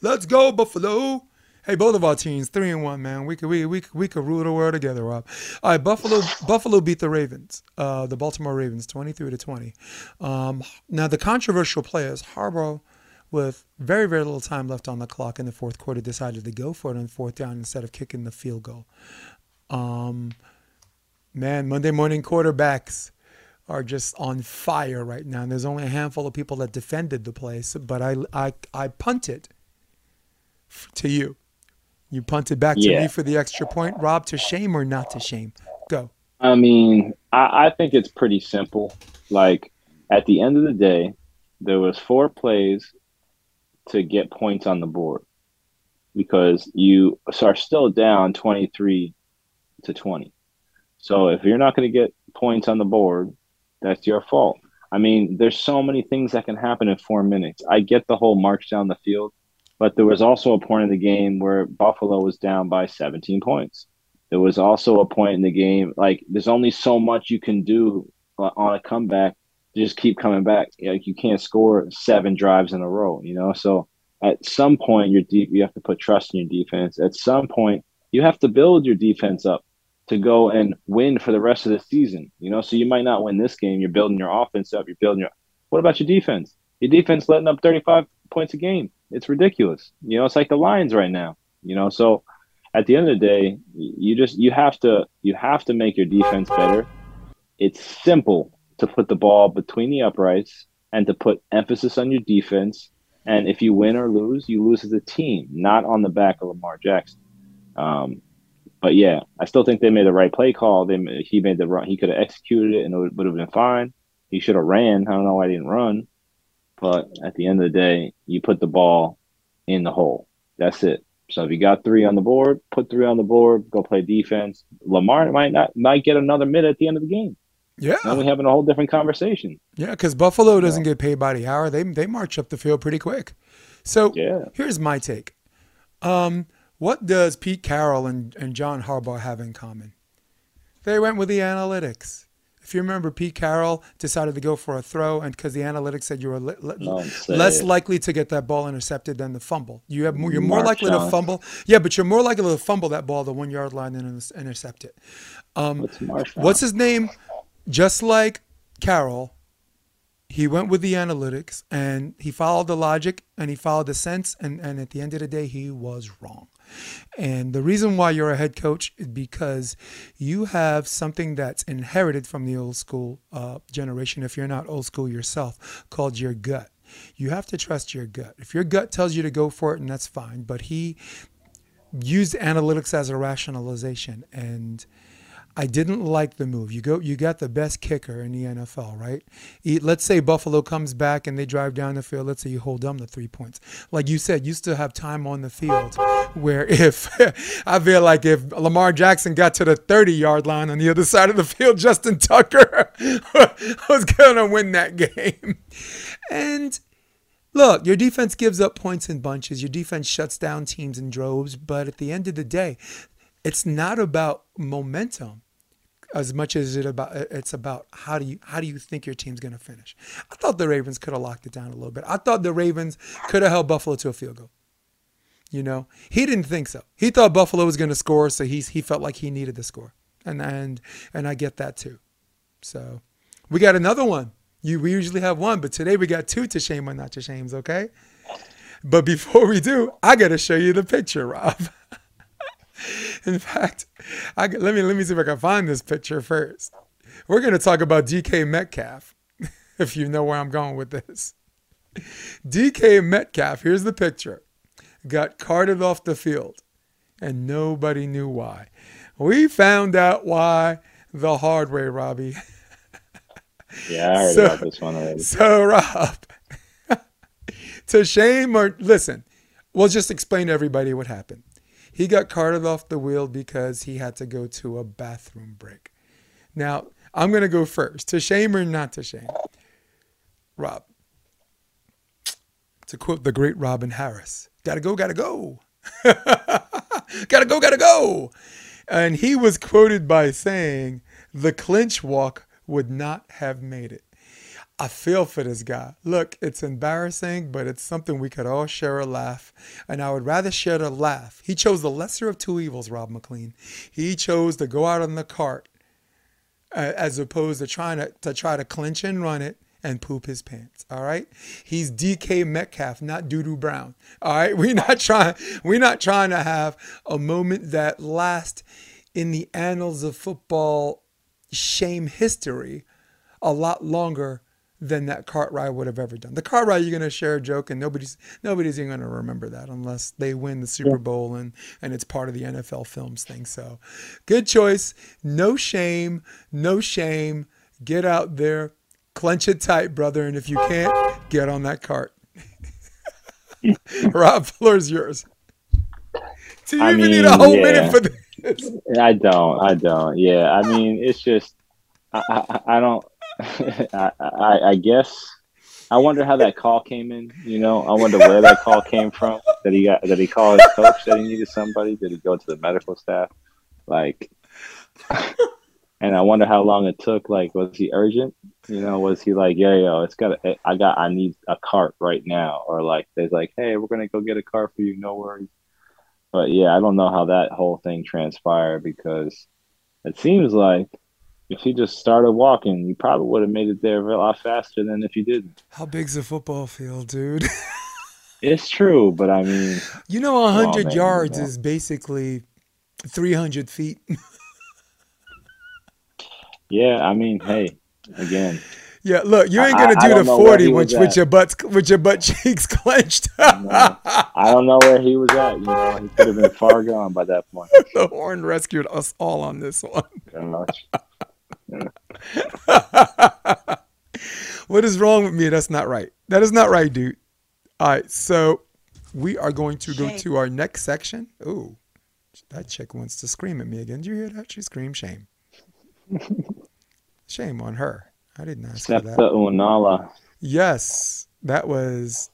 Let's go, Buffalo. Hey, both of our teams, three and one, man. We could we we we could rule the world together, Rob. All right, Buffalo Buffalo beat the Ravens, uh, the Baltimore Ravens, twenty three to twenty. Um, now the controversial players, Harbaugh, with very very little time left on the clock in the fourth quarter, decided to go for it on fourth down instead of kicking the field goal. Um, man, Monday morning quarterbacks are just on fire right now. And there's only a handful of people that defended the place, but I I I punted f- to you. You punted back to Yeah. me for the extra point. Rob, to shame or not to shame? Go. I mean, I, I think it's pretty simple. Like at the end of the day, there was four plays to get points on the board because you are still down 23 to 20. So if you're not going to get points on the board, that's your fault. I mean, there's so many things that can happen in four minutes. I get the whole march down the field, but there was also a point in the game where Buffalo was down by 17 points. There was also a point in the game like there's only so much you can do uh, on a comeback just keep coming back. Like you can't score seven drives in a row, you know. So at some point, you're deep. You have to put trust in your defense. At some point, you have to build your defense up to go and win for the rest of the season. You know, so you might not win this game. You're building your offense up. You're building your. What about your defense? Your defense letting up 35 points a game. It's ridiculous. You know, it's like the Lions right now. You know, so at the end of the day, you just you have to you have to make your defense better. It's simple to put the ball between the uprights and to put emphasis on your defense. And if you win or lose, you lose as a team, not on the back of Lamar Jackson. Um, but yeah, I still think they made the right play call. They he made the run. He could have executed it and it would have been fine. He should have ran. I don't know why he didn't run. But at the end of the day, you put the ball in the hole. That's it. So if you got three on the board, put three on the board. Go play defense. Lamar might not might get another minute at the end of the game. Yeah. Now we're having a whole different conversation. Yeah, because Buffalo doesn't yeah. get paid by the hour. They they march up the field pretty quick. So yeah. here's my take. Um, what does Pete Carroll and, and John Harbaugh have in common? They went with the analytics. If you remember, Pete Carroll decided to go for a throw, and because the analytics said you were less likely to get that ball intercepted than the fumble. You have more, you're more likely to fumble. Yeah, but you're more likely to fumble that ball the one yard line and intercept it. Um, what's his name? Just like Carroll, he went with the analytics and he followed the logic and he followed the sense, and, and at the end of the day, he was wrong. And the reason why you're a head coach is because you have something that's inherited from the old school uh, generation, if you're not old school yourself, called your gut. You have to trust your gut. If your gut tells you to go for it, and that's fine. But he used analytics as a rationalization. And I didn't like the move. You go, you got the best kicker in the NFL, right? Let's say Buffalo comes back and they drive down the field. Let's say you hold them to three points. Like you said, you still have time on the field. Where if I feel like if Lamar Jackson got to the 30 yard line on the other side of the field, Justin Tucker was gonna win that game. And look, your defense gives up points in bunches. Your defense shuts down teams in droves. But at the end of the day, it's not about momentum as much as it about it's about how do you how do you think your team's going to finish. I thought the Ravens could have locked it down a little bit. I thought the Ravens could have held Buffalo to a field goal. You know, he didn't think so. He thought Buffalo was going to score, so he's he felt like he needed the score, and and and I get that too. So we got another one. You we usually have one, but today we got two to shame or not to shames. Okay, but before we do, I got to show you the picture, Rob. In fact, I, let me let me see if I can find this picture first. We're going to talk about DK Metcalf, if you know where I'm going with this. DK Metcalf, here's the picture, got carted off the field, and nobody knew why. We found out why the hard way, Robbie. Yeah, I heard so, about this one already. So, Rob, to shame or listen, we'll just explain to everybody what happened. He got carted off the wheel because he had to go to a bathroom break. Now, I'm going to go first. To shame or not to shame? Rob. To quote the great Robin Harris, gotta go, gotta go. gotta go, gotta go. And he was quoted by saying, the clinch walk would not have made it. I feel for this guy. Look, it's embarrassing, but it's something we could all share a laugh. And I would rather share the laugh. He chose the lesser of two evils, Rob McLean. He chose to go out on the cart uh, as opposed to trying to, to try to clinch and run it and poop his pants. All right. He's DK Metcalf, not Doodoo Brown. All right. We're not trying, we're not trying to have a moment that lasts in the annals of football shame history a lot longer than that cart ride would have ever done. The cart ride, you're going to share a joke, and nobody's nobody's even going to remember that unless they win the Super Bowl and and it's part of the NFL films thing. So, good choice. No shame, no shame. Get out there, clench it tight, brother, and if you can't, get on that cart. Rob, floor's yours. Do you I even mean, need a whole yeah. minute for this? I don't. I don't. Yeah. I mean, it's just I, I, I don't I, I, I guess I wonder how that call came in. You know, I wonder where that call came from. That he got? that he called his coach that he needed somebody? Did he go to the medical staff? Like, and I wonder how long it took. Like, was he urgent? You know, was he like, yeah, yo, it's got, eh, I got, I need a cart right now, or like, there's like, hey, we're gonna go get a cart for you, no worries. But yeah, I don't know how that whole thing transpired because it seems like if he just started walking, you probably would have made it there a lot faster than if you didn't. How big's a football field, dude? it's true, but I mean, you know, 100 on, yards is basically 300 feet. yeah, I mean, hey, again. Yeah, look, you ain't gonna I, do I the forty with, with your butt with your butt cheeks clenched. I don't know where he was at. You know, he could have been far gone by that point. the horn rescued us all on this one. what is wrong with me? That's not right. That is not right, dude. All right, so we are going to go to our next section. Ooh, that chick wants to scream at me again. Did you hear that? She screamed shame. shame on her. I didn't ask for that. Unella. Yes, that was.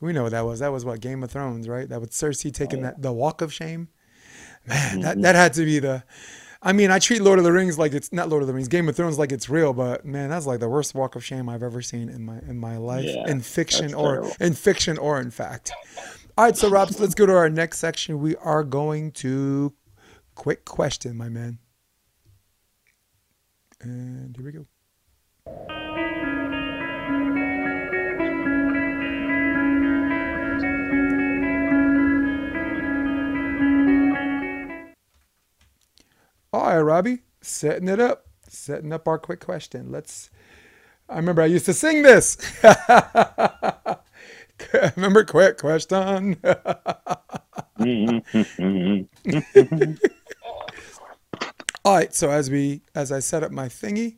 We know what that was. That was what Game of Thrones, right? That was Cersei taking oh, yeah. that the walk of shame. Man, mm-hmm. that that had to be the. I mean, I treat Lord of the Rings like it's not Lord of the Rings, Game of Thrones like it's real, but man, that's like the worst walk of shame I've ever seen in my in my life, yeah, in fiction or terrible. in fiction or in fact. All right, so Rob, so let's go to our next section. We are going to quick question, my man. And here we go. All right, Robbie, setting it up, setting up our quick question. Let's. I remember I used to sing this. remember quick question. All right, so as we as I set up my thingy,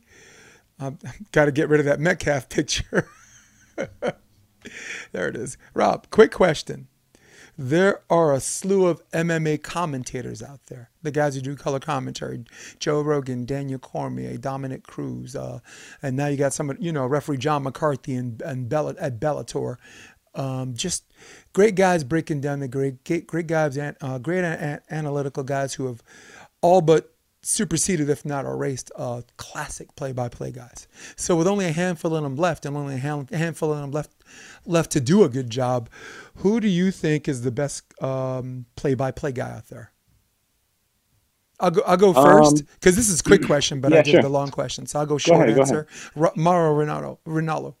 um, I've got to get rid of that Metcalf picture. there it is. Rob, quick question. There are a slew of MMA commentators out there. The guys who do color commentary, Joe Rogan, Daniel Cormier, Dominick Cruz, uh, and now you got some, you know, referee John McCarthy and, and Bell- at Bellator. Um, just great guys breaking down the great, great, great guys, uh, great analytical guys who have all but superseded, if not erased, uh, classic play-by-play guys. So with only a handful of them left, and only a handful of them left left to do a good job, who do you think is the best um, play-by-play guy out there? I'll go. I'll go first because um, this is a quick question, but yeah, I did sure. the long question, so I'll go short go ahead, answer. Go Mauro Ranallo, Ranallo,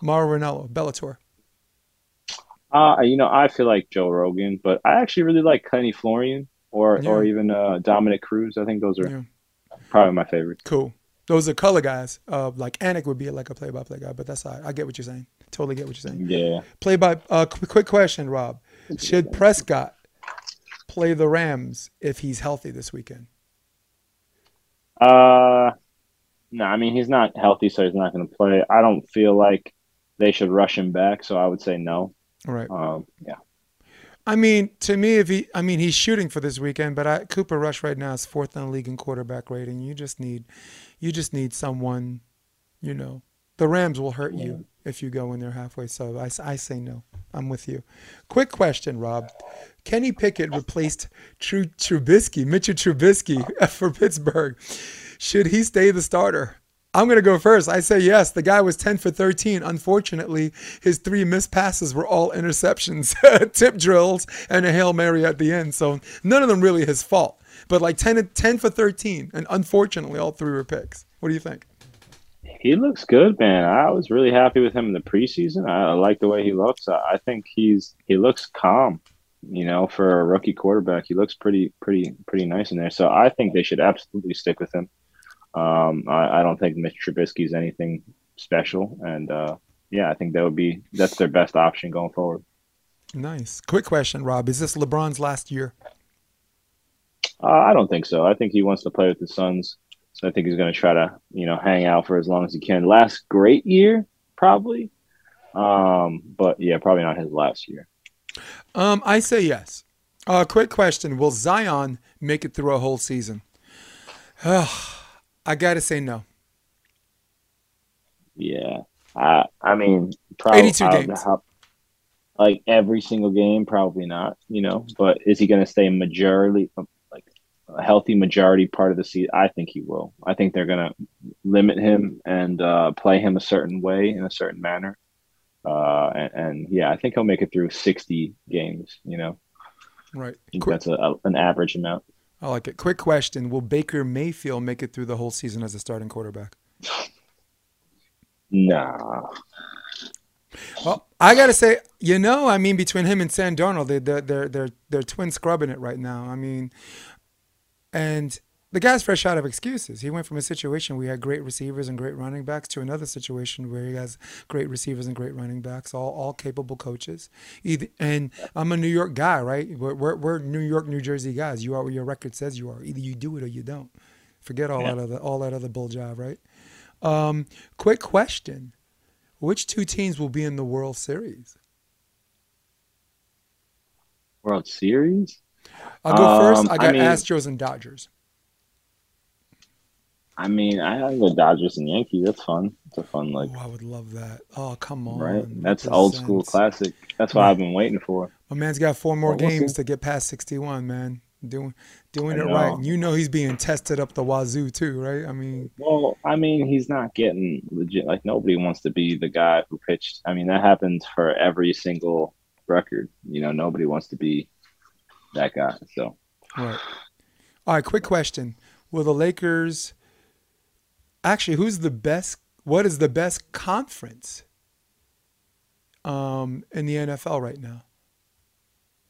Mauro Ranallo, Bellator. Uh, you know, I feel like Joe Rogan, but I actually really like Kenny Florian or yeah. or even uh, Dominick Cruz. I think those are yeah. probably my favorite. Cool. Those are color guys. Uh, like Anik would be like a play-by-play guy, but that's all right. I get what you're saying. Totally get what you're saying. Yeah. Play by. Uh, quick question, Rob. Should Prescott play the Rams if he's healthy this weekend? Uh, no. I mean, he's not healthy, so he's not going to play. I don't feel like they should rush him back, so I would say no. All right. Um, yeah. I mean, to me, if he, I mean, he's shooting for this weekend, but I, Cooper Rush right now is fourth in the league in quarterback rating. You just need, you just need someone, you know, the Rams will hurt you if you go in there halfway. So I, I say no. I'm with you. Quick question, Rob. Kenny Pickett replaced Tru, Trubisky, Mitchell Trubisky for Pittsburgh. Should he stay the starter? I'm going to go first. I say yes. The guy was 10 for 13. Unfortunately, his three missed passes were all interceptions, tip drills, and a Hail Mary at the end. So none of them really his fault. But like 10, 10 for 13. And unfortunately, all three were picks. What do you think? He looks good, man. I was really happy with him in the preseason. I, like the way he looks. I, I think he's he looks calm you know, for a rookie quarterback, he looks pretty, pretty, pretty nice in there. So I think they should absolutely stick with him. Um, I, I, don't think Mitch Trubisky is anything special, and uh, yeah, I think that would be that's their best option going forward. Nice. Quick question, Rob: Is this LeBron's last year? Uh, I don't think so. I think he wants to play with the Suns, so I think he's going to try to you know hang out for as long as he can. Last great year, probably, um, but yeah, probably not his last year. Um, I say yes. Uh, quick question: Will Zion make it through a whole season? I got to say no. Yeah, I I mean, probably 82 games. like every single game, probably not. You know, but is he going to stay majority like a healthy majority part of the season? I think he will. I think they're going to limit him and uh, play him a certain way in a certain manner. Uh, and, and yeah, I think he'll make it through sixty games. You know, Right. I that's a, a, an average amount. I like it. Quick question: Will Baker Mayfield make it through the whole season as a starting quarterback? Nah, Well, I gotta say, you know, I mean, between him and Sam Darnold, they, they're they're they're they're twin scrubbing it right now. I mean, and the guy's fresh out of excuses. He went from a situation where he had great receivers and great running backs to another situation where he has great receivers and great running backs, all all capable coaches. Either, and I'm a New York guy, right? We're, we're, we're New York, New Jersey guys. You are what your record says you are. Either you do it or you don't. Forget all Yeah. that other all that other bull job, right? Um, quick question. Which two teams will be in the World Series? World Series. I'll go first. Um, I I got mean- Astros and Dodgers. I mean, I I go Dodgers and Yankees. That's fun. It's a fun like Oh, I would love that. Oh, come on. right. That's old school classic. That's what Right. I've been waiting for. My man's got four more Well, games to get past 61, man. Doing doing I it right. know. And you know he's being tested up the wazoo too, right? I mean, Well, I mean, he's not getting legit. Like nobody wants to be the guy who pitched. I mean, that happens for every single record. You know, nobody wants to be that guy. So right. All right, quick question. Will the Lakers actually who's the best what is the best conference um in the NFL right now?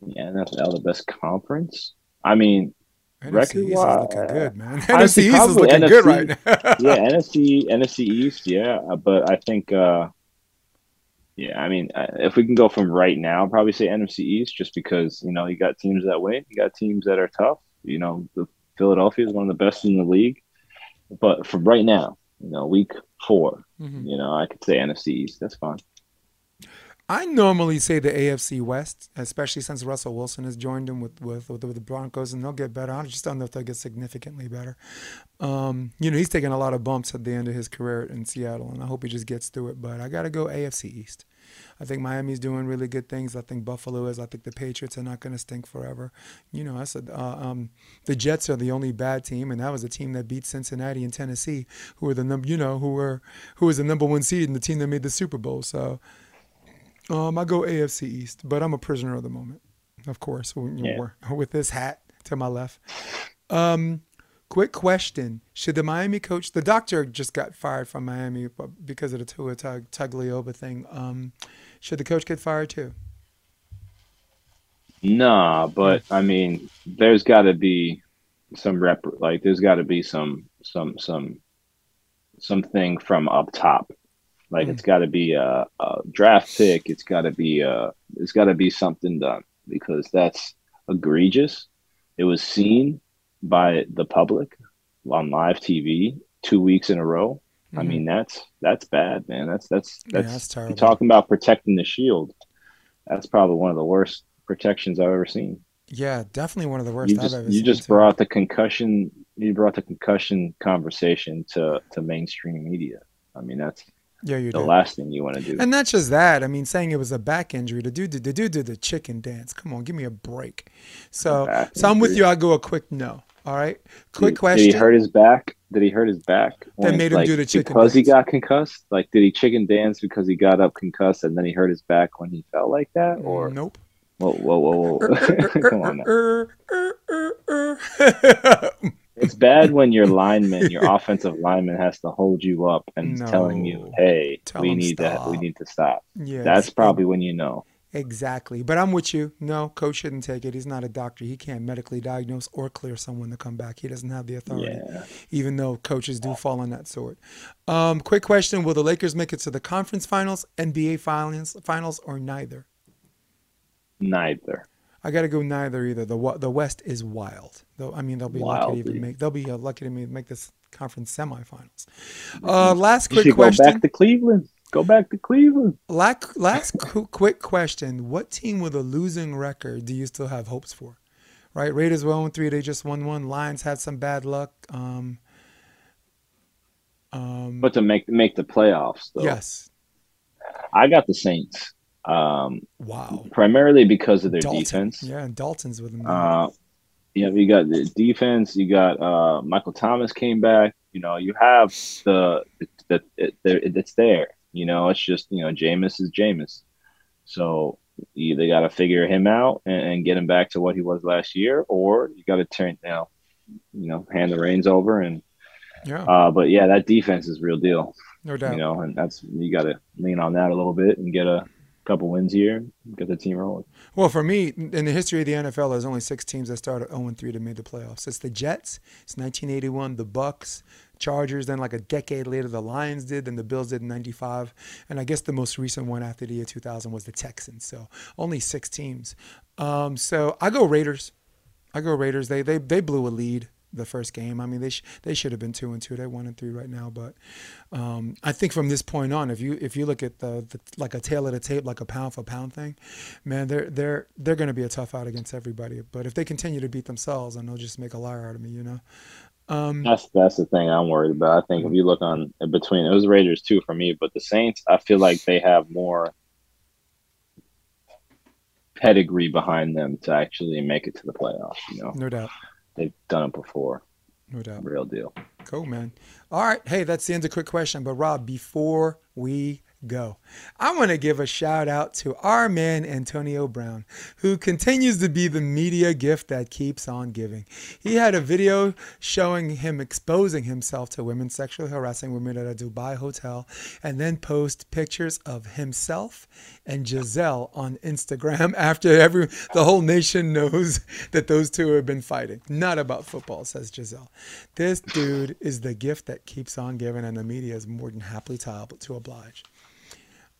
yeah, NFL the best conference. I mean, NFC East is Record-wise, looking good, man. honestly, NFC East is looking good NFC. right now. yeah, NFC NFC East, yeah, but I think, uh, yeah, I mean, uh, if we can go from right now, I'll probably say NFC East, just because you know you got teams that win, you got teams that are tough. You know, the Philadelphia is one of the best in the league, but from right now, you know, week four, Mhm. you know, I could say NFC East. That's fine. I normally say the AFC West, especially since Russell Wilson has joined them with with, with, the Broncos, and they'll get better. I just don't know if they'll get significantly better. Um, you know, he's taking a lot of bumps at the end of his career in Seattle, and I hope he just gets through it. But I got to go AFC East. I think Miami's doing really good things. I think Buffalo is. I think the Patriots are not going to stink forever. You know, I said uh, um, the Jets are the only bad team, and that was a team that beat Cincinnati and Tennessee, who were the number, you know, who were who was the number one seed and the team that made the Super Bowl. So. Um, I go AFC East, but I'm a prisoner of the moment, of course, Yeah. with this hat to my left. Um, quick question: Should the Miami coach, the doctor, just got fired from Miami because of the Tua Tug- Tagliova thing? Um, should the coach get fired too? Nah, but I mean, there's got to be some rep. Like, there's got to be some some some something from up top. Like, Mm. it's got to be a, a draft pick. It's got to be a. It's got to be something done because that's egregious. It was seen by the public on live TV two weeks in a row. I Mhm. mean, that's that's bad, man. That's that's Yeah, that's, that's you're terrible. talking about protecting the shield. That's probably one of the worst protections I've ever seen. yeah, definitely one of the worst You I've just ever you just too. brought the concussion you brought the concussion conversation to to mainstream media. I mean, that's yeah, you the last thing you want to do. And not just that. I mean, saying it was a back injury. The dude, the dude did the chicken dance. Come on, give me a break. So, Back so I'm with you. I go a quick no. All right. Quick Did- question. Did he hurt his back? Did he hurt his back? That made him like, do the chicken because he got concussed. Like, did he chicken dance because he got up concussed and then he hurt his back when he felt like that? Mm, or nope. whoa, whoa, whoa, whoa! Come on, now. Er, er, er, It's bad when your lineman, your offensive lineman, has to hold you up and is telling you, "Hey, Tell we need to, we stop. need to stop." yes, That's probably when you know. exactly. But I'm with you. No, coach shouldn't take it. He's not a doctor. He can't medically diagnose or clear someone to come back. He doesn't have the authority. Yeah. even though coaches do fall on that sword. Um, quick question: Will the Lakers make it to the conference finals, NBA finals, finals, or neither? Neither. I got to go neither either. The the West is wild. Though I mean, they'll be lucky to even make. They'll be uh, lucky to ma- make this conference semifinals. Uh, last quick question. go back to Cleveland. Go back to Cleveland. Last, last quick question: What team with a losing record do you still have hopes for? Right, Raiders were 0 3. They just won one. Lions had some bad luck. Um, Um, but to make make the playoffs, though. yes. I got the Saints. Um, Wow. primarily because of their Dalton. defense. Yeah, and Dalton's with them. Uh, you know, you got the defense. You got uh, Michael Thomas came back. You know, you have the the, the, the it's there. You know, it's just you know, Jameis is Jameis. So you either got to figure him out and, and get him back to what he was last year, or you got to turn you know, you know, hand the reins over and. yeah, Uh, but yeah, that defense is real deal. no doubt. You know, and that's you got to lean on that a little bit and get a couple wins here, get the team rolling. Well, for me, in the history of the NFL, there's only six teams that started 0 3 to make the playoffs. It's the Jets. It's 1981. The Bucks, Chargers. Then, like a decade later, the Lions did. Then the Bills did in '95. And I guess the most recent one after the year 2000 was the Texans. So only six teams. Um, so I go Raiders. I go Raiders. They they they blew a lead the first game. I mean, they sh- they should have been two and two. They're one and three right now. But um, I think from this point on, if you if you look at the, the like a tail of the tape, like a pound for pound thing, man, they're they're they're going to be a tough out against everybody. But if they continue to beat themselves, then they'll just make a liar out of me. You know. Um, That's that's the thing I'm worried about. I think if you look on between it was Raiders too for me, but the Saints, I feel like they have more pedigree behind them to actually make it to the playoffs. You know, no doubt. They've done it before, No doubt. real deal. Cool, man. All right. Hey, that's the end of quick question. But Rob, before we go, I want to give a shout out to our man Antonio Brown, who continues to be the media gift that keeps on giving. He had a video showing him exposing himself to women sexually harassing women at a Dubai hotel, and then post pictures of himself and Giselle on Instagram after every the whole nation knows that those two have been fighting. Not about football, says Giselle. This dude is the gift that keeps on giving, and the media is more than happily to, to oblige.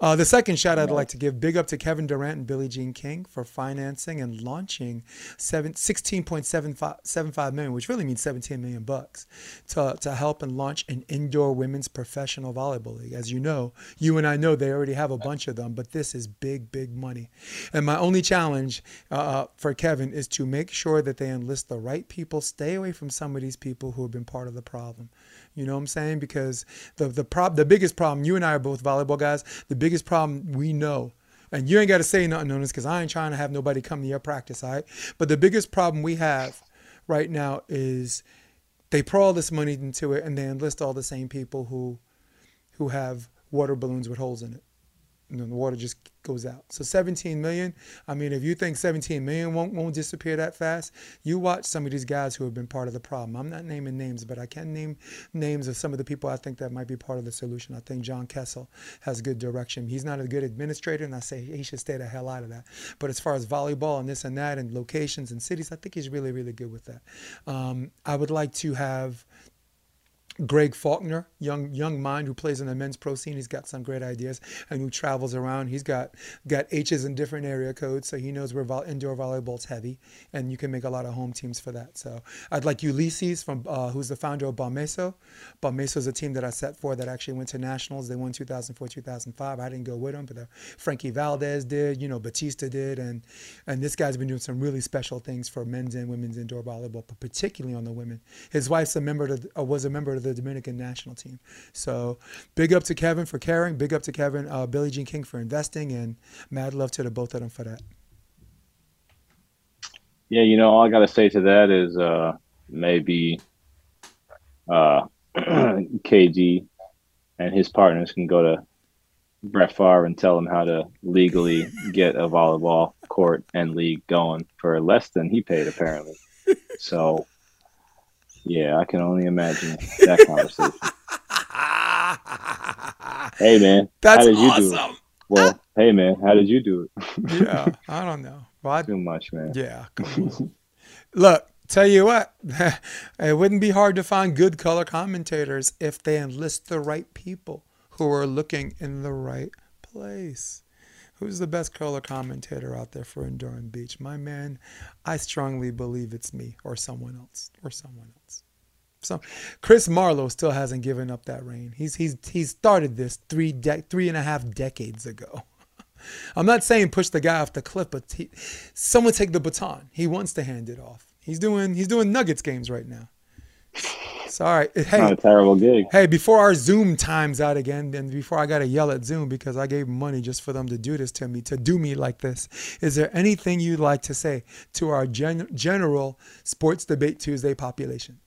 Uh, the second shout I'd like to give big up to Kevin Durant and Billie Jean King for financing and launching seven, 16.75 million, which really means 17 million bucks, to, to help and launch an indoor women's professional volleyball league. As you know, you and I know they already have a bunch of them, but this is big, big money. And my only challenge uh, for Kevin is to make sure that they enlist the right people, stay away from some of these people who have been part of the problem. You know what I'm saying? Because the the prob the biggest problem, you and I are both volleyball guys. The biggest problem we know, and you ain't got to say nothing on this because I ain't trying to have nobody come to your practice, all right? But the biggest problem we have right now is they pour all this money into it and they enlist all the same people who who have water balloons with holes in it. And the water just goes out. So 17 million. I mean, if you think 17 million won't won't disappear that fast, you watch some of these guys who have been part of the problem. I'm not naming names, but I can name names of some of the people I think that might be part of the solution. I think John Kessel has good direction. He's not a good administrator, and I say he should stay the hell out of that. But as far as volleyball and this and that and locations and cities, I think he's really really good with that. Um, I would like to have Greg Faulkner, young young mind who plays in the men's pro scene. He's got some great ideas and who travels around. He's got got H's in different area codes, so he knows where indoor volleyball's heavy, and you can make a lot of home teams for that. So I'd like Ulysses from uh, who's the founder of Balmeso. Balmeso is a team that I set for that actually went to nationals. They won 2004, 2005. I didn't go with them, but uh, Frankie Valdez did. You know, Batista did, and and this guy's been doing some really special things for men's and women's indoor volleyball, but particularly on the women. His wife's a member the, uh, was a member of the Dominican national team. So big up to Kevin for caring. Big up to Kevin, uh, Billie Jean King for investing, and mad love to the both of them for that. Yeah, you know, all I got to say to that is uh, maybe uh, KD and his partners can go to Brett Favre and tell him how to legally get a volleyball court and league going for less than he paid, apparently. So, yeah, I can only imagine that conversation. Hey, man, That's how did you do it? Well, hey, man, how did you do it? yeah, I don't know. Well, I, Too much, man. yeah. Look, tell you what, it wouldn't be hard to find good color commentators if they enlist the right people who are looking in the right place. Who's the best color commentator out there for Enduring Beach? My man, I strongly believe it's me or someone else or someone else. So Chris Marlowe still hasn't given up that reign. He's he's he's started this three de- three and a half decades ago. I'm not saying push the guy off the cliff, but he, someone take the baton. He wants to hand it off. He's doing he's doing Nuggets games right now. Sorry. Not Hey, a terrible gig. hey, before our Zoom times out again, and before I got to yell at Zoom because I gave money just for them to do this to me, to do me like this, is there anything you'd like to say to our gen- general Sports Debate Tuesday population?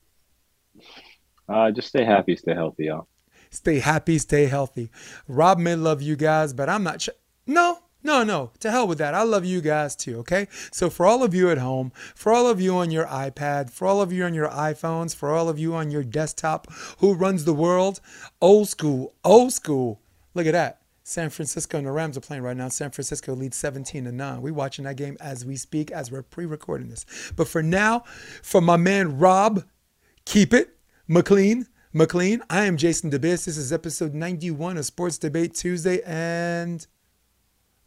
Uh, just stay happy, stay healthy, y'all. Stay happy, stay healthy. Rob may love you guys, but I'm not sure. No, no, no. To hell with that. I love you guys too, okay? So, for all of you at home, for all of you on your iPad, for all of you on your iPhones, for all of you on your desktop, who runs the world? Old school, old school. Look at that. San Francisco and the Rams are playing right now. San Francisco leads 17 to 9. We're watching that game as we speak, as we're pre recording this. But for now, for my man Rob, keep it McLean. McLean, I am Jason DeBiss. This is episode 91 of Sports Debate Tuesday, and